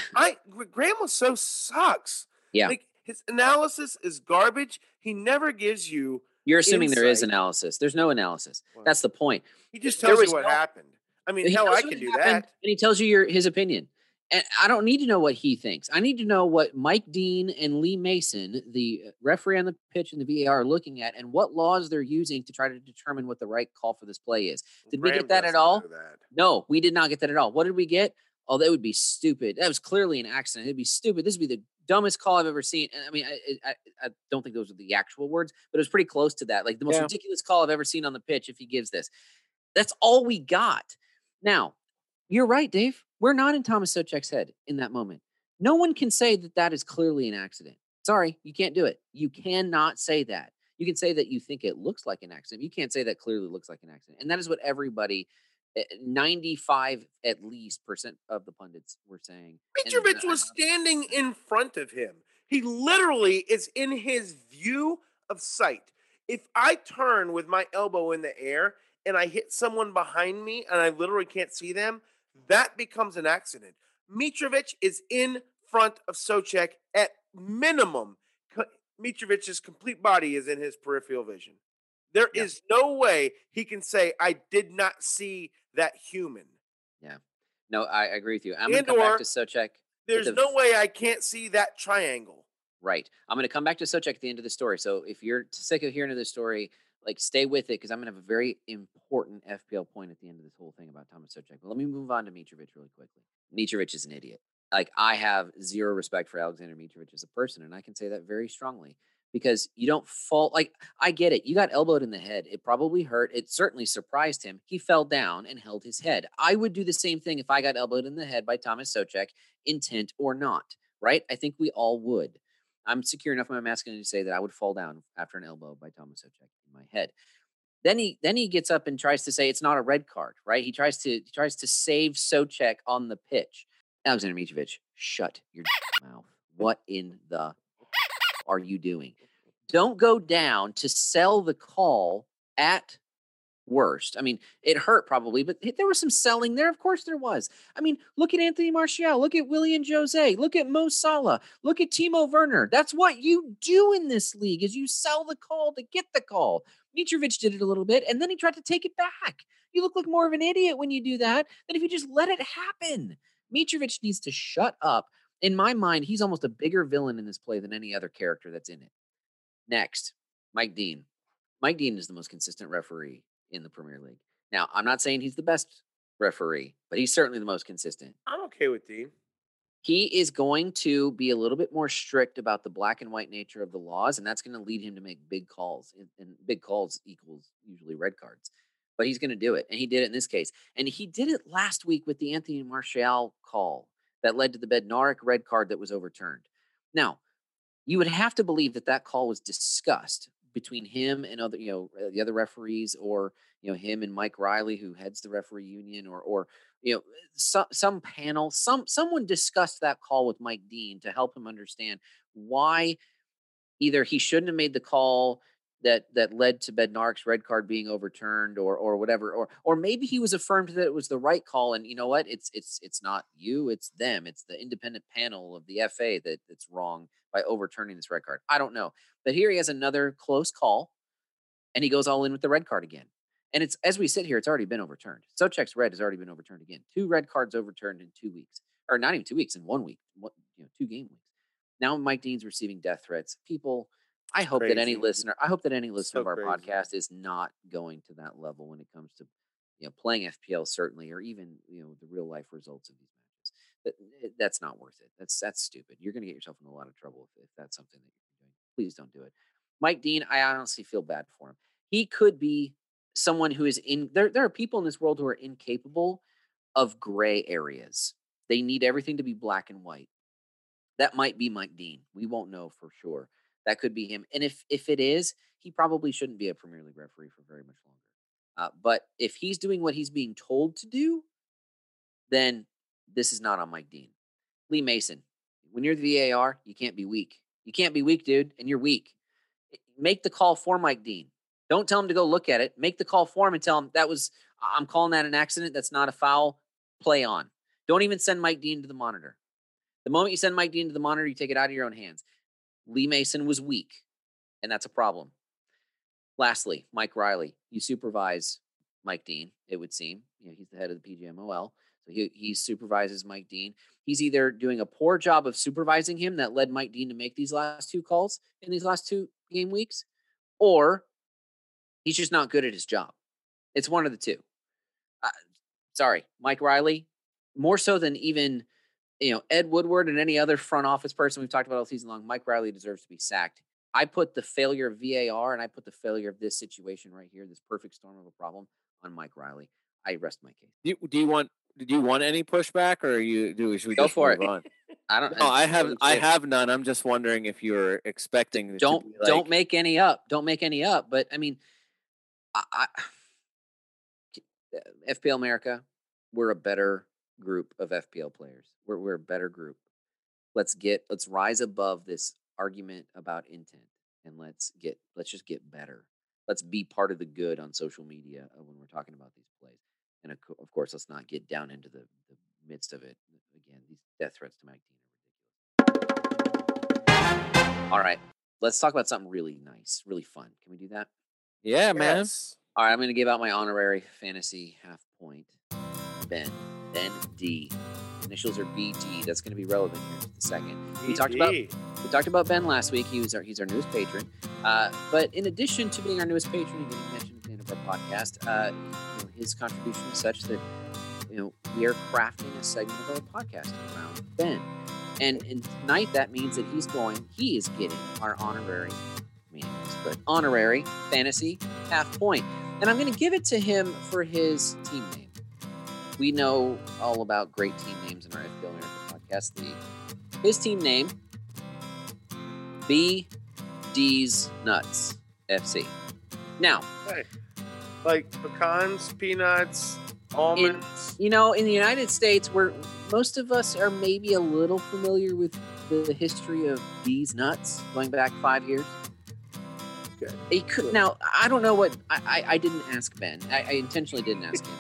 I Graham so sucks. Yeah. Like his analysis is garbage. He never gives you. You're assuming there is analysis. There's no analysis. Well, That's the point. He just tells you what no- happened. I mean, He hell, I can do happened, that. and he tells you your his opinion. And I don't need to know what he thinks. I need to know what Mike Dean and Lee Mason, the uh, referee on the pitch and the VAR, are looking at, and what laws they're using to try to determine what the right call for this play is. Did we get that at all? that. No, we did not get that at all. What did we get? Oh, that would be stupid. That was clearly an accident. It'd be stupid. This would be the dumbest call I've ever seen. And I mean, I, I, I don't think those are the actual words, but it was pretty close to that. Like the most Yeah. ridiculous call I've ever seen on the pitch. If he gives this, that's all we got. Now, you're right, Dave. We're not in Thomas Soucek's head in that moment. No one can say that that is clearly an accident. Sorry, you can't do it. You cannot say that. You can say that you think it looks like an accident. You can't say that clearly looks like an accident. And that is what everybody, Eh, eh, 95 at least percent of the pundits were saying. Mitrovic was standing in front of him. He literally is in his view of sight. If I turn with my elbow in the air and I hit someone behind me and I literally can't see them, that becomes an accident. Mitrovic is in front of Soucek at minimum. Mitrovic's complete body is in his peripheral vision. There is Yeah. no way he can say, I did not see that human. Yeah. No, I agree with you. I'm going to come back to Soucek. There's the no way I can't see that triangle. Right. I'm going to come back to Soucek at the end of the story. So if you're sick of hearing of this story, like stay with it because I'm going to have a very important FPL point at the end of this whole thing about Thomas Soucek. But let me move on to Mitrovic really quickly. Mitrovic is an idiot. Like I have zero respect for Alexander Mitrovic as a person, and I can say that very strongly because you don't fall. Like I get it. You got elbowed in the head. It probably hurt. It certainly surprised him. He fell down and held his head. I would do the same thing if I got elbowed in the head by Thomas Soucek, intent or not. Right? I think we all would. I'm secure enough in my masculinity to say that I would fall down after an elbow by Thomas Soucek in my head. Then he then he gets up and tries to say it's not a red card, right? He tries to he tries to save Soucek on the pitch. Alexander Mitrovic, shut your mouth. What in the are you doing? Don't go down to sell the call at worst. I mean, it hurt probably, but there was some selling there. Of course there was. I mean, look at Anthony Martial, look at Willian José, look at Mo Salah, look at Timo Werner. That's what you do in this league is you sell the call to get the call. Mitrovic did it a little bit and then he tried to take it back. You look like more of an idiot when you do that than if you just let it happen. Mitrovic needs to shut up. In my mind, he's almost a bigger villain in this play than any other character that's in it. Next, Mike Dean. Mike Dean is the most consistent referee in the Premier League. Now, I'm not saying he's the best referee, but he's certainly the most consistent. I'm okay with Dean. He is going to be a little bit more strict about the black and white nature of the laws, and that's going to lead him to make big calls. And- big calls equals usually red cards. But he's going to do it, and he did it in this case. And he did it last week with the Anthony Martial call that led to the Bednarek red card that was overturned. Now, you would have to believe that that call was discussed between him and other, you know, uh, the other referees, or you know, him and Mike Riley, who heads the referee union, or or you know, some some panel, some someone discussed that call with Mike Dean to help him understand why either he shouldn't have made the call that that led to Bednarek's red card being overturned or or whatever or or maybe he was affirmed that it was the right call and you know what? It's it's it's not you it's them. It's the independent panel of the FA that that's wrong by overturning this red card. I don't know. But here he has another close call and he goes all in with the red card again. And it's as we sit here it's already been overturned. Soucek's red has already been overturned again. Two red cards overturned in 2 weeks or not even 2 weeks in 1 week what you know two game weeks. Now Mike Dean's receiving death threats. People I hope that any listener, I hope that any listener So of our crazy. podcast is not going to that level when it comes to, you know, playing FPL certainly, or even you know the real life results of these matches. That eh, that's not worth it. That's that's stupid. You're going to get yourself in a lot of trouble if, if that's something that you're doing. Please don't do it. Mike Dean, I honestly feel bad for him. He could be someone who is in there. There are people in this world who are incapable of gray areas. They need everything to be black and white. That might be Mike Dean. We won't know for sure. That could be him. And if if it is, he probably shouldn't be a Premier League referee for very much longer. Uh, but if he's doing what he's being told to do, then this is not on Mike Dean. Lee Mason, when you're the VAR, you can't be weak. You can't be weak, dude, and you're weak. Make the call for Mike Dean. Don't tell him to go look at it. Make the call for him and tell him that was I'm calling that an accident. That's not a foul. Play on. Don't even send Mike Dean to the monitor. The moment you send Mike Dean to the monitor, you take it out of your own hands. Lee Mason was weak, and that's a problem. Lastly, Mike Riley, you supervise Mike Dean, it would seem. You know, he's the head of the PGMOL. So he, he supervises Mike Dean. He's either doing a poor job of supervising him that led Mike Dean to make these last two calls in these last two game weeks, or he's just not good at his job. It's one of the two. Uh, sorry, Mike Riley, more so than even you know Ed Woodward and any other front office person we've talked about all season long. Mike Riley deserves to be sacked. I put the failure of VAR and I put the failure of this situation right here, this perfect storm of a problem, on Mike Riley. I rest my case. Do you, do you want do you want any pushback or you do should we Go just for it. on? I don't. No, I have I have none. I'm just wondering if you're expecting don't be don't make any up. Don't make any up. But I mean, I, I, uh, FPL America, we're a better group of FPL players. We're we're a better group. Let's get let's rise above this argument about intent and let's get let's just get better. Let's be part of the good on social media uh, when we're talking about these plays. And of, course, let's not get down into the, the midst of it. Again, these death threats to Mike Dean are ridiculous. All right, let's talk about something really nice, really fun. Can we do that? Yeah, man. All right, I'm going to give out my honorary fantasy half point. Ben, Ben D. Initials are BD. That's going to be relevant here in a second. We talked about we talked about Ben last week. He was our he's our newest patron. Uh, but in addition to being our newest patron and getting mentioned at the end of our podcast, uh, you know, his contribution is such that you know we are crafting a segment of our podcast around Ben. And, and tonight that means that he's going, he is getting our honorary, meaningless, but honorary fantasy half point. And I'm going to give it to him for his team name. We know all about great team names in our FPL America podcast league. His team name, BD's Nuts FC. Now, Like pecans, peanuts, almonds. you know, in the United States, where most of us are maybe a little familiar with the history of Deez Nuts going back five years. Good. He could now. I don't know what I, I, I didn't ask Ben. I, I intentionally didn't ask him.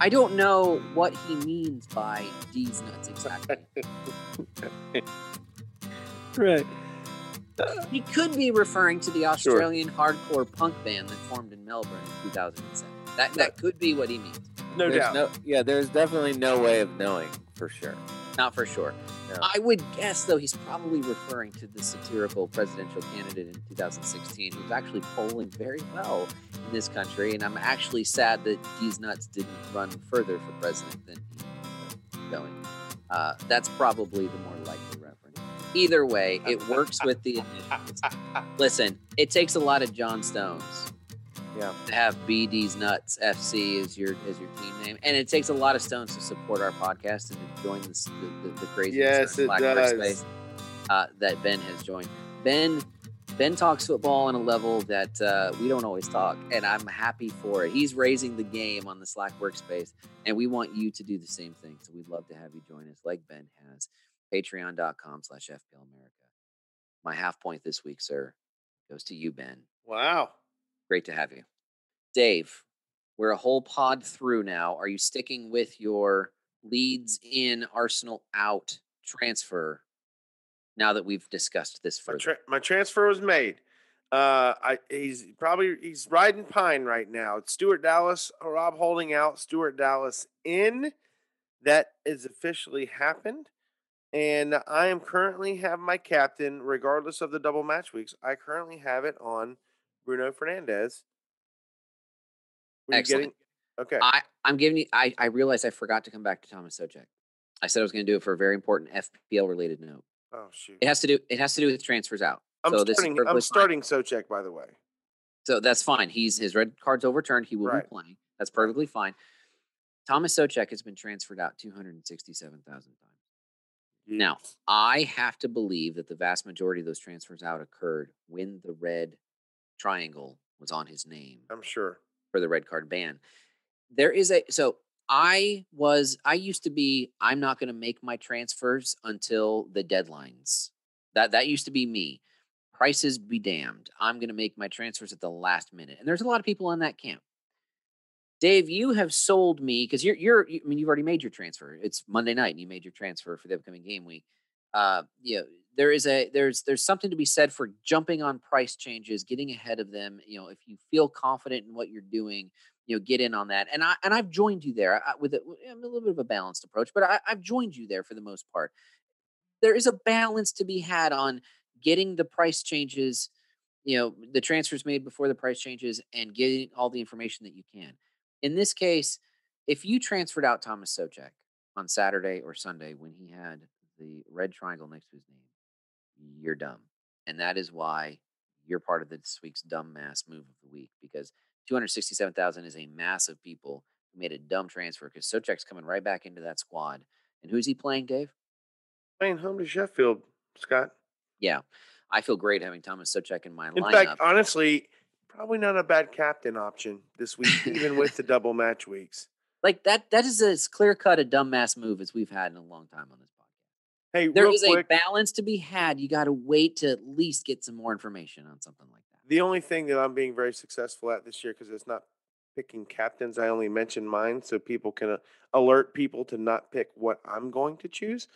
I don't know what he means by these nuts exactly. Right. he could be referring to the Australian hardcore punk band that formed in Melbourne in 2007. That that could be what he means. No There's doubt. no, yeah, there's definitely no way of knowing for sure. Not for sure. No. I would guess, though, he's probably referring to the satirical presidential candidate in 2016 who's actually polling very well in this country. And I'm actually sad that These Nuts didn't run further for president than he going. Uh, that's probably the more likely reference. Either way, it works with the initials. Listen, it takes a lot of John Stones Yeah. to have BD's Nuts FC as your as your team name, and it takes a lot of stones to support our podcast and to join this, the, the, the crazy Yes, it does. space uh, that Ben has joined. Ben Ben talks football on a level that uh, we don't always talk, and I'm happy for it. He's raising the game on the Slack workspace, and we want you to do the same thing. So we'd love to have you join us, like Ben has. Patreon.com/slash FPL America. My half point this week, sir, goes to you, Ben. Wow. Great to have you. Dave, we're a whole pod through now. Are you sticking with your Leeds in, Arsenal out transfer now that we've discussed this My, tra- my transfer was made. Uh, I he's probably he's riding pine right now. It's Stuart Dallas, uh, Rob Holding out. Stuart Dallas in. That is officially happened, and I am currently have my captain, regardless of the double match weeks. I currently have it on Bruno Fernandes. Were Excellent. getting- okay. I, I'm giving you, I, I realized I forgot to come back to Thomas Soucek. I said I was going to do it for a very important FPL related note. oh shoot. It has to do, it has to do with transfers out. I'm so this is starting. I'm perfectly fine. starting Soucek, by the way. So that's fine. He's his red card's overturned. He will Right. be playing. That's perfectly fine. Thomas Soucek has been transferred out 267,000 times. Now, I have to believe that the vast majority of those transfers out occurred when the red triangle was on his name I'm sure. for the red card ban. There is a so I was I used to be I'm not going to make my transfers until the deadlines. That that used to be me. Prices be damned. I'm going to make my transfers at the last minute. And there's a lot of people in that camp. Dave, you have sold me because you're you're I mean you've already made your transfer. It's Monday night and you made your transfer for the upcoming game week. Uh you know, there is a there's there's something to be said for jumping on price changes, getting ahead of them. You know, if you feel confident in what you're doing, you know, get in on that. And I and I've joined you there I, with a, a little bit of a balanced approach, but I, I've joined you there for the most part. There is a balance to be had on getting the price changes, you know, the transfers made before the price changes, and getting all the information that you can. In this case, if you transferred out Thomas Soucek on Saturday or Sunday when he had the red triangle next to his name, you're dumb. And that is why you're part of this week's dumb mass move of the week because 267,000 is a mass of people who made a dumb transfer because Soucek's coming right back into that squad. And who's he playing, Dave? Playing home to Sheffield, Scott. Yeah. I feel great having Thomas Soucek in my In lineup. In fact, honestly, probably not a bad captain option this week, even with the double match weeks. like that that is as clear cut a dumb mass move as we've had in a long time on this. Hey, There is quick, a balance to be had. You got to wait to at least get some more information on something like that. the only thing that I'm being very successful at this year because it's not picking captains. I only mention mine so people can uh, alert people to not pick what I'm going to choose.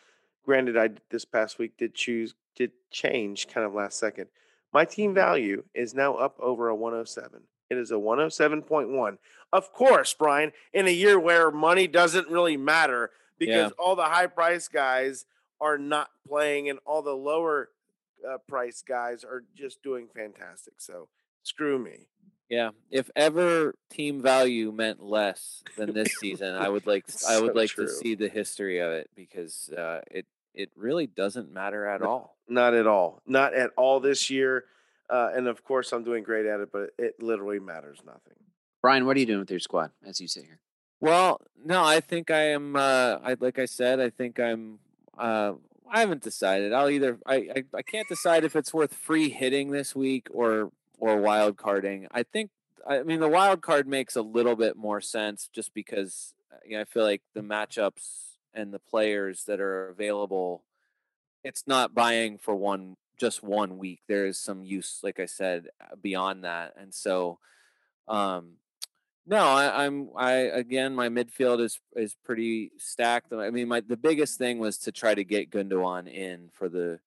Granted, I this past week did choose did change kind of last second. My team value is now up over a 107. It is a 107.1. Of course, Brian, in a year where money doesn't really matter because all the high price guys are not playing and all the lower uh, price guys are just doing fantastic. So screw me. Yeah, if ever team value meant less than this season, I would like I would like true. to see the history of it because uh, it it really doesn't matter at No. all. Not at all. Not at all this year. Uh, and of course, I'm doing great at it, but it literally matters nothing. Brian, what are you doing with your squad as you sit here? Well, no, I think I am. Uh, I like I said, I think I'm. Uh, I haven't decided. I'll either. I, I I can't decide if it's worth free hitting this week or or wild carding. I think. I mean, the wild card makes a little bit more sense just because uh, you know I feel like the matchups and the players that are available. It's not buying for one just one week. There is some use, like I said, uh, beyond that, and so um, no, I, I'm I again my midfield is is pretty stacked. I mean, my the biggest thing was to try to get Gundogan in for the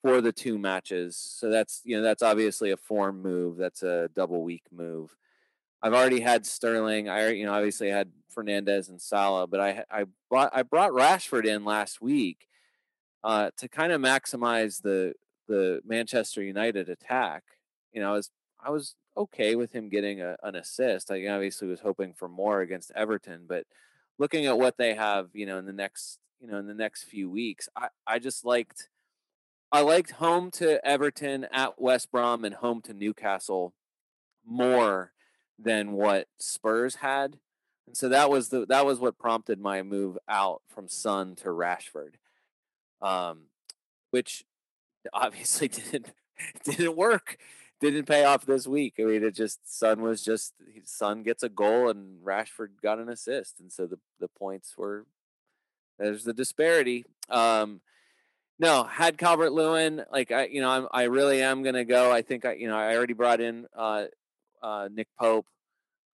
for the two matches. So that's you know that's obviously a form move. That's a double week move. I've already had Sterling. I you know obviously had Fernandes and Salah, but I I brought I brought Rashford in last week uh, to kind of maximize the the Manchester United attack. You know, I was I was okay with him getting a, an assist. I obviously was hoping for more against Everton, but looking at what they have, you know, in the next you know in the next few weeks, I I just liked I liked home to Everton at West Brom and home to Newcastle more than what Spurs had. And so that was the that was what prompted my move out from Son to Rashford. Um which obviously didn't didn't work. Didn't pay off this week. I mean, it just Son was just Son gets a goal and Rashford got an assist, and so the the points were there's the disparity. Um, no, had Calvert Lewin, like I, you know, I'm, I really am gonna go. I think I, you know, I already brought in uh, uh, Nick Pope.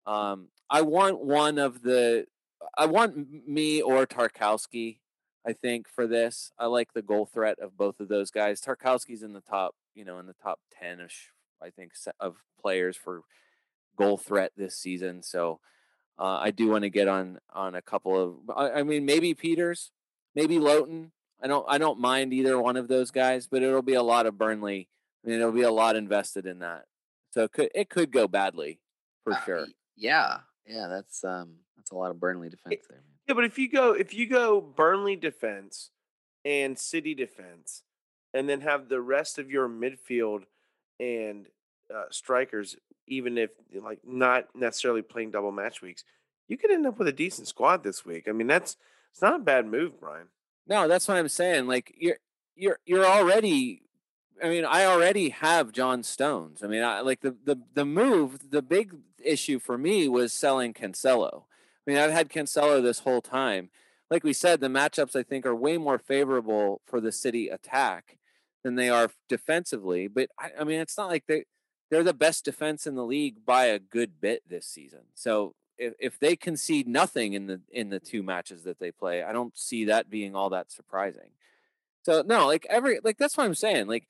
Um, I want one of the, I want Mee or Tarkowski. I think for this, I like the goal threat of both of those guys. Tarkowski's in the top, you know, in the top ten ish. I think of players for goal threat this season. So uh, I do want to get on on a couple of. I, I mean, maybe Pieters, maybe Lowton. I don't I don't mind either one of those guys, but it'll be a lot of Burnley. I mean, it'll be a lot invested in that. So it could it could go badly for Uh, sure. Yeah, yeah, that's um that's a lot of Burnley defense there. Man. Yeah, but if you go if you go Burnley defense and City defense, and then have the rest of your midfield and uh, strikers, even if like not necessarily playing double match weeks, you could end up with a decent squad this week. I mean, that's it's not a bad move, Brian. No, that's what I'm saying. Like you're you're you're already I mean, I already have John Stones. I mean, I like the the the move, the big issue for me was selling Cancelo. I mean, I've had Cancelo this whole time. Like we said, the matchups I think are way more favorable for the City attack than they are defensively. But I, I mean, it's not like they they're the best defense in the league by a good bit this season. So if, if they concede nothing in the in the two matches that they play, I don't see that being all that surprising. So no, like every like that's what I'm saying. Like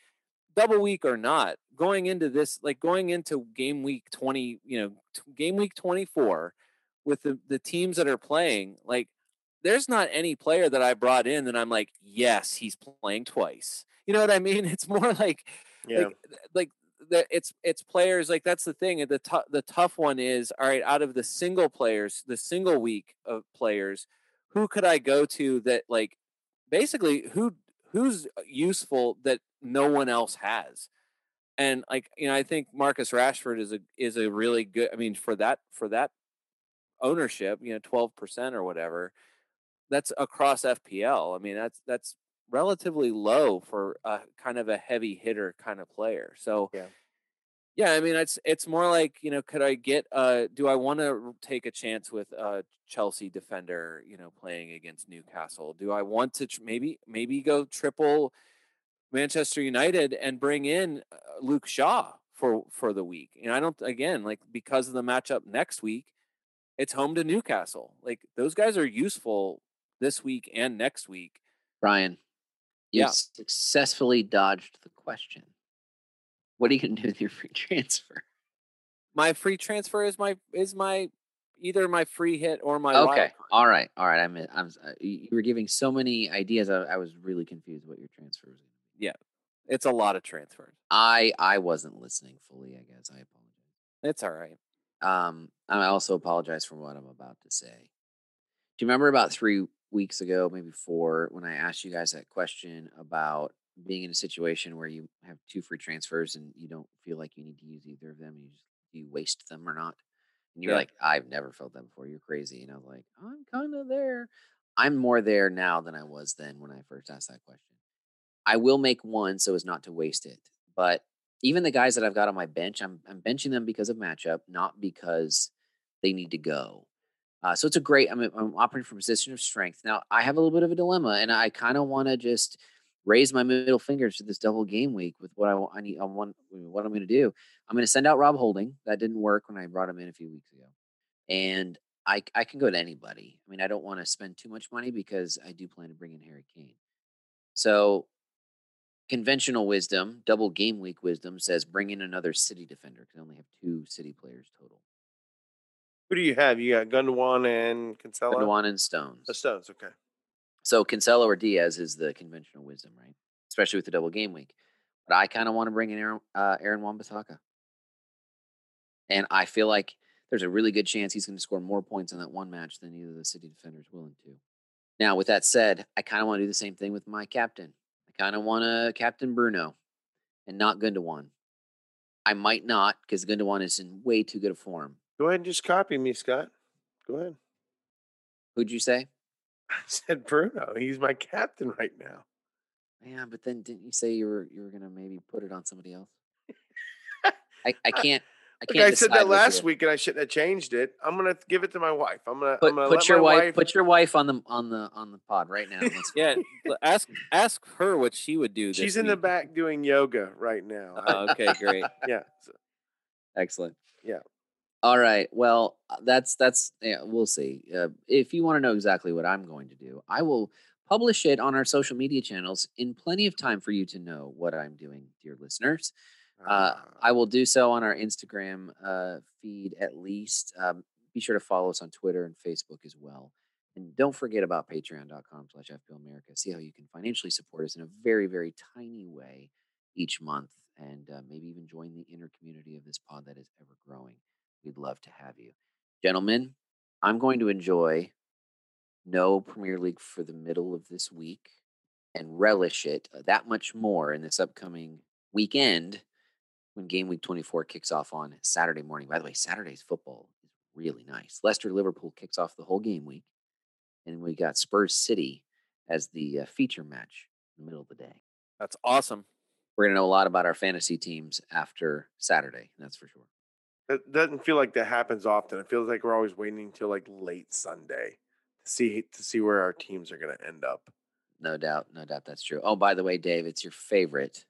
double week or not, going into this, like going into game week 20, you know, t- game week 24 with the, the teams that are playing, like there's not any player that I brought in that I'm like, yes, he's playing twice. You know what I mean? It's more like Yeah, like like the, it's it's players like that's the thing the tou- the tough one is all right out of the single players the single week of players who could I go to that like basically who who's useful that no one else has? And like you know I think Marcus Rashford is a is a really good I mean for that for that ownership you know 12% or whatever that's across FPL I mean that's that's relatively low for a kind of a heavy hitter kind of player. So Yeah. yeah, I mean it's it's more like, you know, could I get uh do I want to take a chance with a Chelsea defender, you know, playing against Newcastle? Do I want to tr- maybe maybe go triple Manchester United and bring in uh, Luke Shaw for for the week? You know, I don't again, like because of the matchup next week, it's home to Newcastle. Like those guys are useful this week and next week. Brian, you Yeah. successfully dodged the question. What are you going to do with your free transfer? my free transfer is my is my either my free hit or my okay, all right, all right. I'm I'm uh, you you were giving so many ideas. I, I was really confused what your transfer was. Yeah, it's a lot of transfers. I I wasn't listening fully. I guess I apologize. It's all right. Um, I also apologize for what I'm about to say. Do you remember about three weeks ago, maybe four, when I asked you guys that question about being in a situation where you have two free transfers and you don't feel like you need to use either of them? You just, you waste them or not? And you're Yeah. like, I've never felt that before. You're crazy. And I was like, I'm kind of there. I'm more there now than I was then when I first asked that question. I will make one so as not to waste it. But even the guys that I've got on my bench, I'm I'm benching them because of matchup, not because they need to go. Uh, so it's a great. I'm I'm operating from a position of strength. Now I have a little bit of a dilemma, and I kind of want to just raise my middle fingers to this double game week with what I. I need. I want what I'm going to do. I'm going to send out Rob Holding. That didn't work when I brought him in a few weeks ago, and I I can go to anybody. I mean, I don't want to spend too much money because I do plan to bring in Harry Kane. So conventional wisdom, double game week wisdom says bring in another city defender because I only have two city players total. Who do you have? You got Gundogan and Cancelo. Gundogan and Stones. The Stones. Okay. So Cancelo or Dias is the conventional wisdom, right? Especially with the double game week. But I kind of want to bring in Aaron, uh, Aaron Wan-Bissaka. And I feel like there's a really good chance he's going to score more points in that one match than either of the City defenders willing to. Now, with that said, I kind of want to do the same thing with my captain. I kind of want to captain Bruno and not Gundogan. I might not because Gundogan is in way too good a form. Go ahead and just copy me, Scott. Go ahead. Who'd you say? I said Bruno. He's my captain right now. Yeah, but then didn't you say you were you were gonna maybe put it on somebody else? I, I can't I can't. I said that last week and I shouldn't have changed it. I'm gonna give it to my wife. I'm gonna, Put, I'm gonna put your wife, wife. put your wife on the on the on the pod right now. Let's- Yeah, l- ask ask her what she would do. This She's in the back doing yoga right now. Oh, okay, great. yeah. so- Excellent. Yeah. All right. Well, uh, that's that's yeah, we'll see. Uh, if you want to know exactly what I'm going to do, I will publish it on our social media channels in plenty of time for you to know what I'm doing, dear listeners. Uh, Ah. I will do so on our Instagram uh, feed at least. Um, be sure to follow us on Twitter and Facebook as well. And don't forget about patreon.com slash America. See how you can financially support us in a very, very tiny way each month and uh, maybe even join the inner community of this pod that is ever growing. We'd love to have you. Gentlemen, I'm going to enjoy no Premier League for the middle of this week and relish it uh, that much more in this upcoming weekend when game week 24 kicks off on Saturday morning. By the way, Saturday's football is really nice. Leicester Liverpool kicks off the whole game week, and we got Spurs City as the uh, feature match in the middle of the day. That's awesome. We're going to know a lot about our fantasy teams after Saturday, that's for sure. It doesn't feel like that happens often. It feels like we're always waiting until like late Sunday to see to see where our teams are going to end up. No doubt, no doubt that's true. Oh, by the way, Dave, it's your favorite.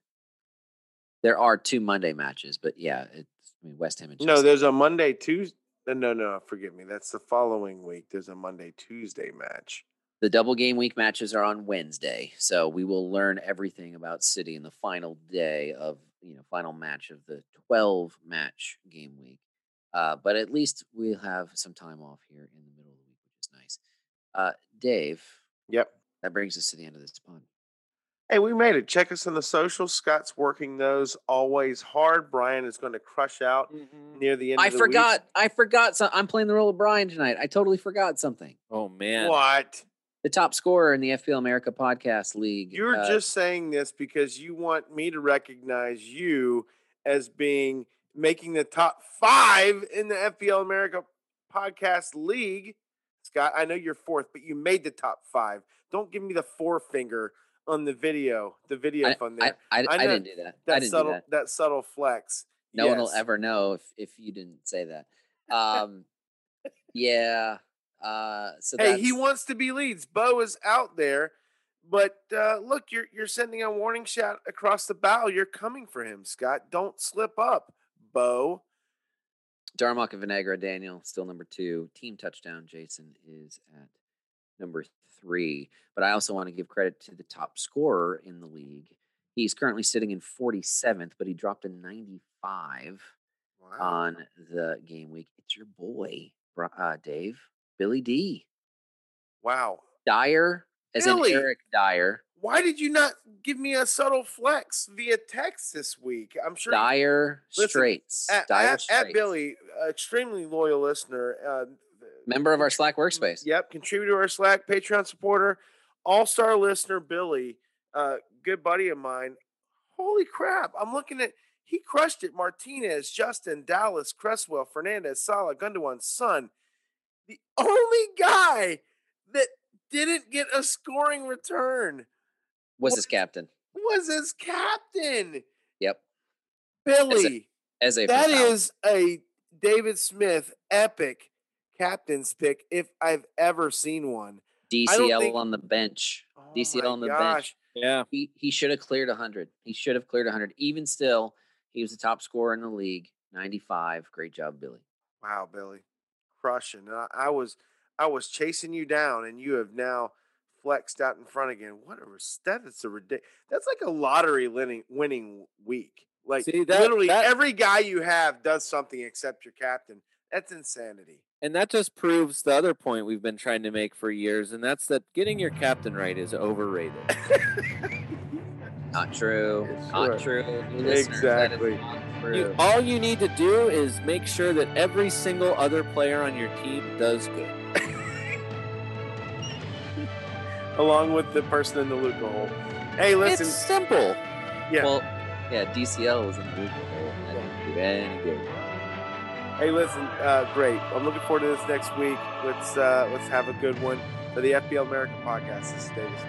There are two Monday matches, but yeah, it's I mean West Ham and No, there's a Monday Tuesday. No, no, forgive me. That's the following week. There's a Monday Tuesday match. The double game week matches are on Wednesday, so we will learn everything about City in the final day of you know final match of the twelve match game week. Uh, but at least we'll have some time off here in the middle of the week, which is nice. Uh, Dave, Yep. that brings us to the end of this pod. Hey, we made it. Check us on the social. Scott's working those always hard. Brian is going to crush out near the end. I of the forgot. I forgot. So I'm playing the role of Brian tonight. I totally forgot something. Oh man. What? The top scorer in the FPL America Podcast League. You're uh, just saying this because you want me to recognize you as being making the top five in the FPL America Podcast League. Scott, I know you're fourth, but you made the top five. Don't give me the forefinger on the video, the video I, fun there. I, I I know didn't do that. I that didn't subtle, do that. that subtle flex. No one will ever know if if you didn't say that. Um, yeah. Uh, so Hey, he wants to be leads. Bo is out there, but uh, look, you're you're sending a warning shot across the bow. You're coming for him, Scott. Don't slip up, Bo. Darmok and Vinegra, Daniel, still number two. Team touchdown, Jason is at number three. But I also want to give credit to the top scorer in the league. He's currently sitting in 47th, but he dropped a 95 Wow. on the game week. It's your boy, uh, Dave, Billy D. wow. Dyer, as Billy! in Eric Dier. Why did you not give me a subtle flex via text this week? I'm sure you- Dyer Listen, Straits. at, Dyer at, at Billy, extremely loyal listener. Uh, Member of our Slack workspace. Yep, contributor to our Slack, Patreon supporter, all star listener Billy, uh, good buddy of mine. Holy crap! I'm looking at he crushed it. Martinez, Justin, Dallas, Cresswell, Fernandes, Salah, Gundogan, Son. The only guy that didn't get a scoring return Was What- his captain. was his captain, Yep. Billy. As a That Patel. is a David Smith epic captain's pick if I've ever seen one. DCL think- on the bench. Oh DCL on the gosh. bench. Yeah. He he should have cleared 100. He should have cleared 100. Even still, he was the top scorer in the league. 95. Great job, Billy. Wow, Billy, crushing. I, I was I was chasing you down, and you have now flexed out in front again. What a res- that is a ridiculous. That's like a lottery winning winning week. Like See, that- literally that- every guy you have does something except your captain. That's insanity. And that just proves the other point we've been trying to make for years, and that's that getting your captain right is overrated. Not true. Sure. Not true. New listeners, that is Exactly. You, all you need to do is make sure that every single other player on your team does good. Along with the person in the Luca hole. Hey, listen. It's simple. yeah. Well, yeah, DCL was in the league. That didn't do any good. Hey, listen, uh, great. I'm looking forward to this next week. Let's uh, let's have a good one for the FPL America podcast. This is Davis.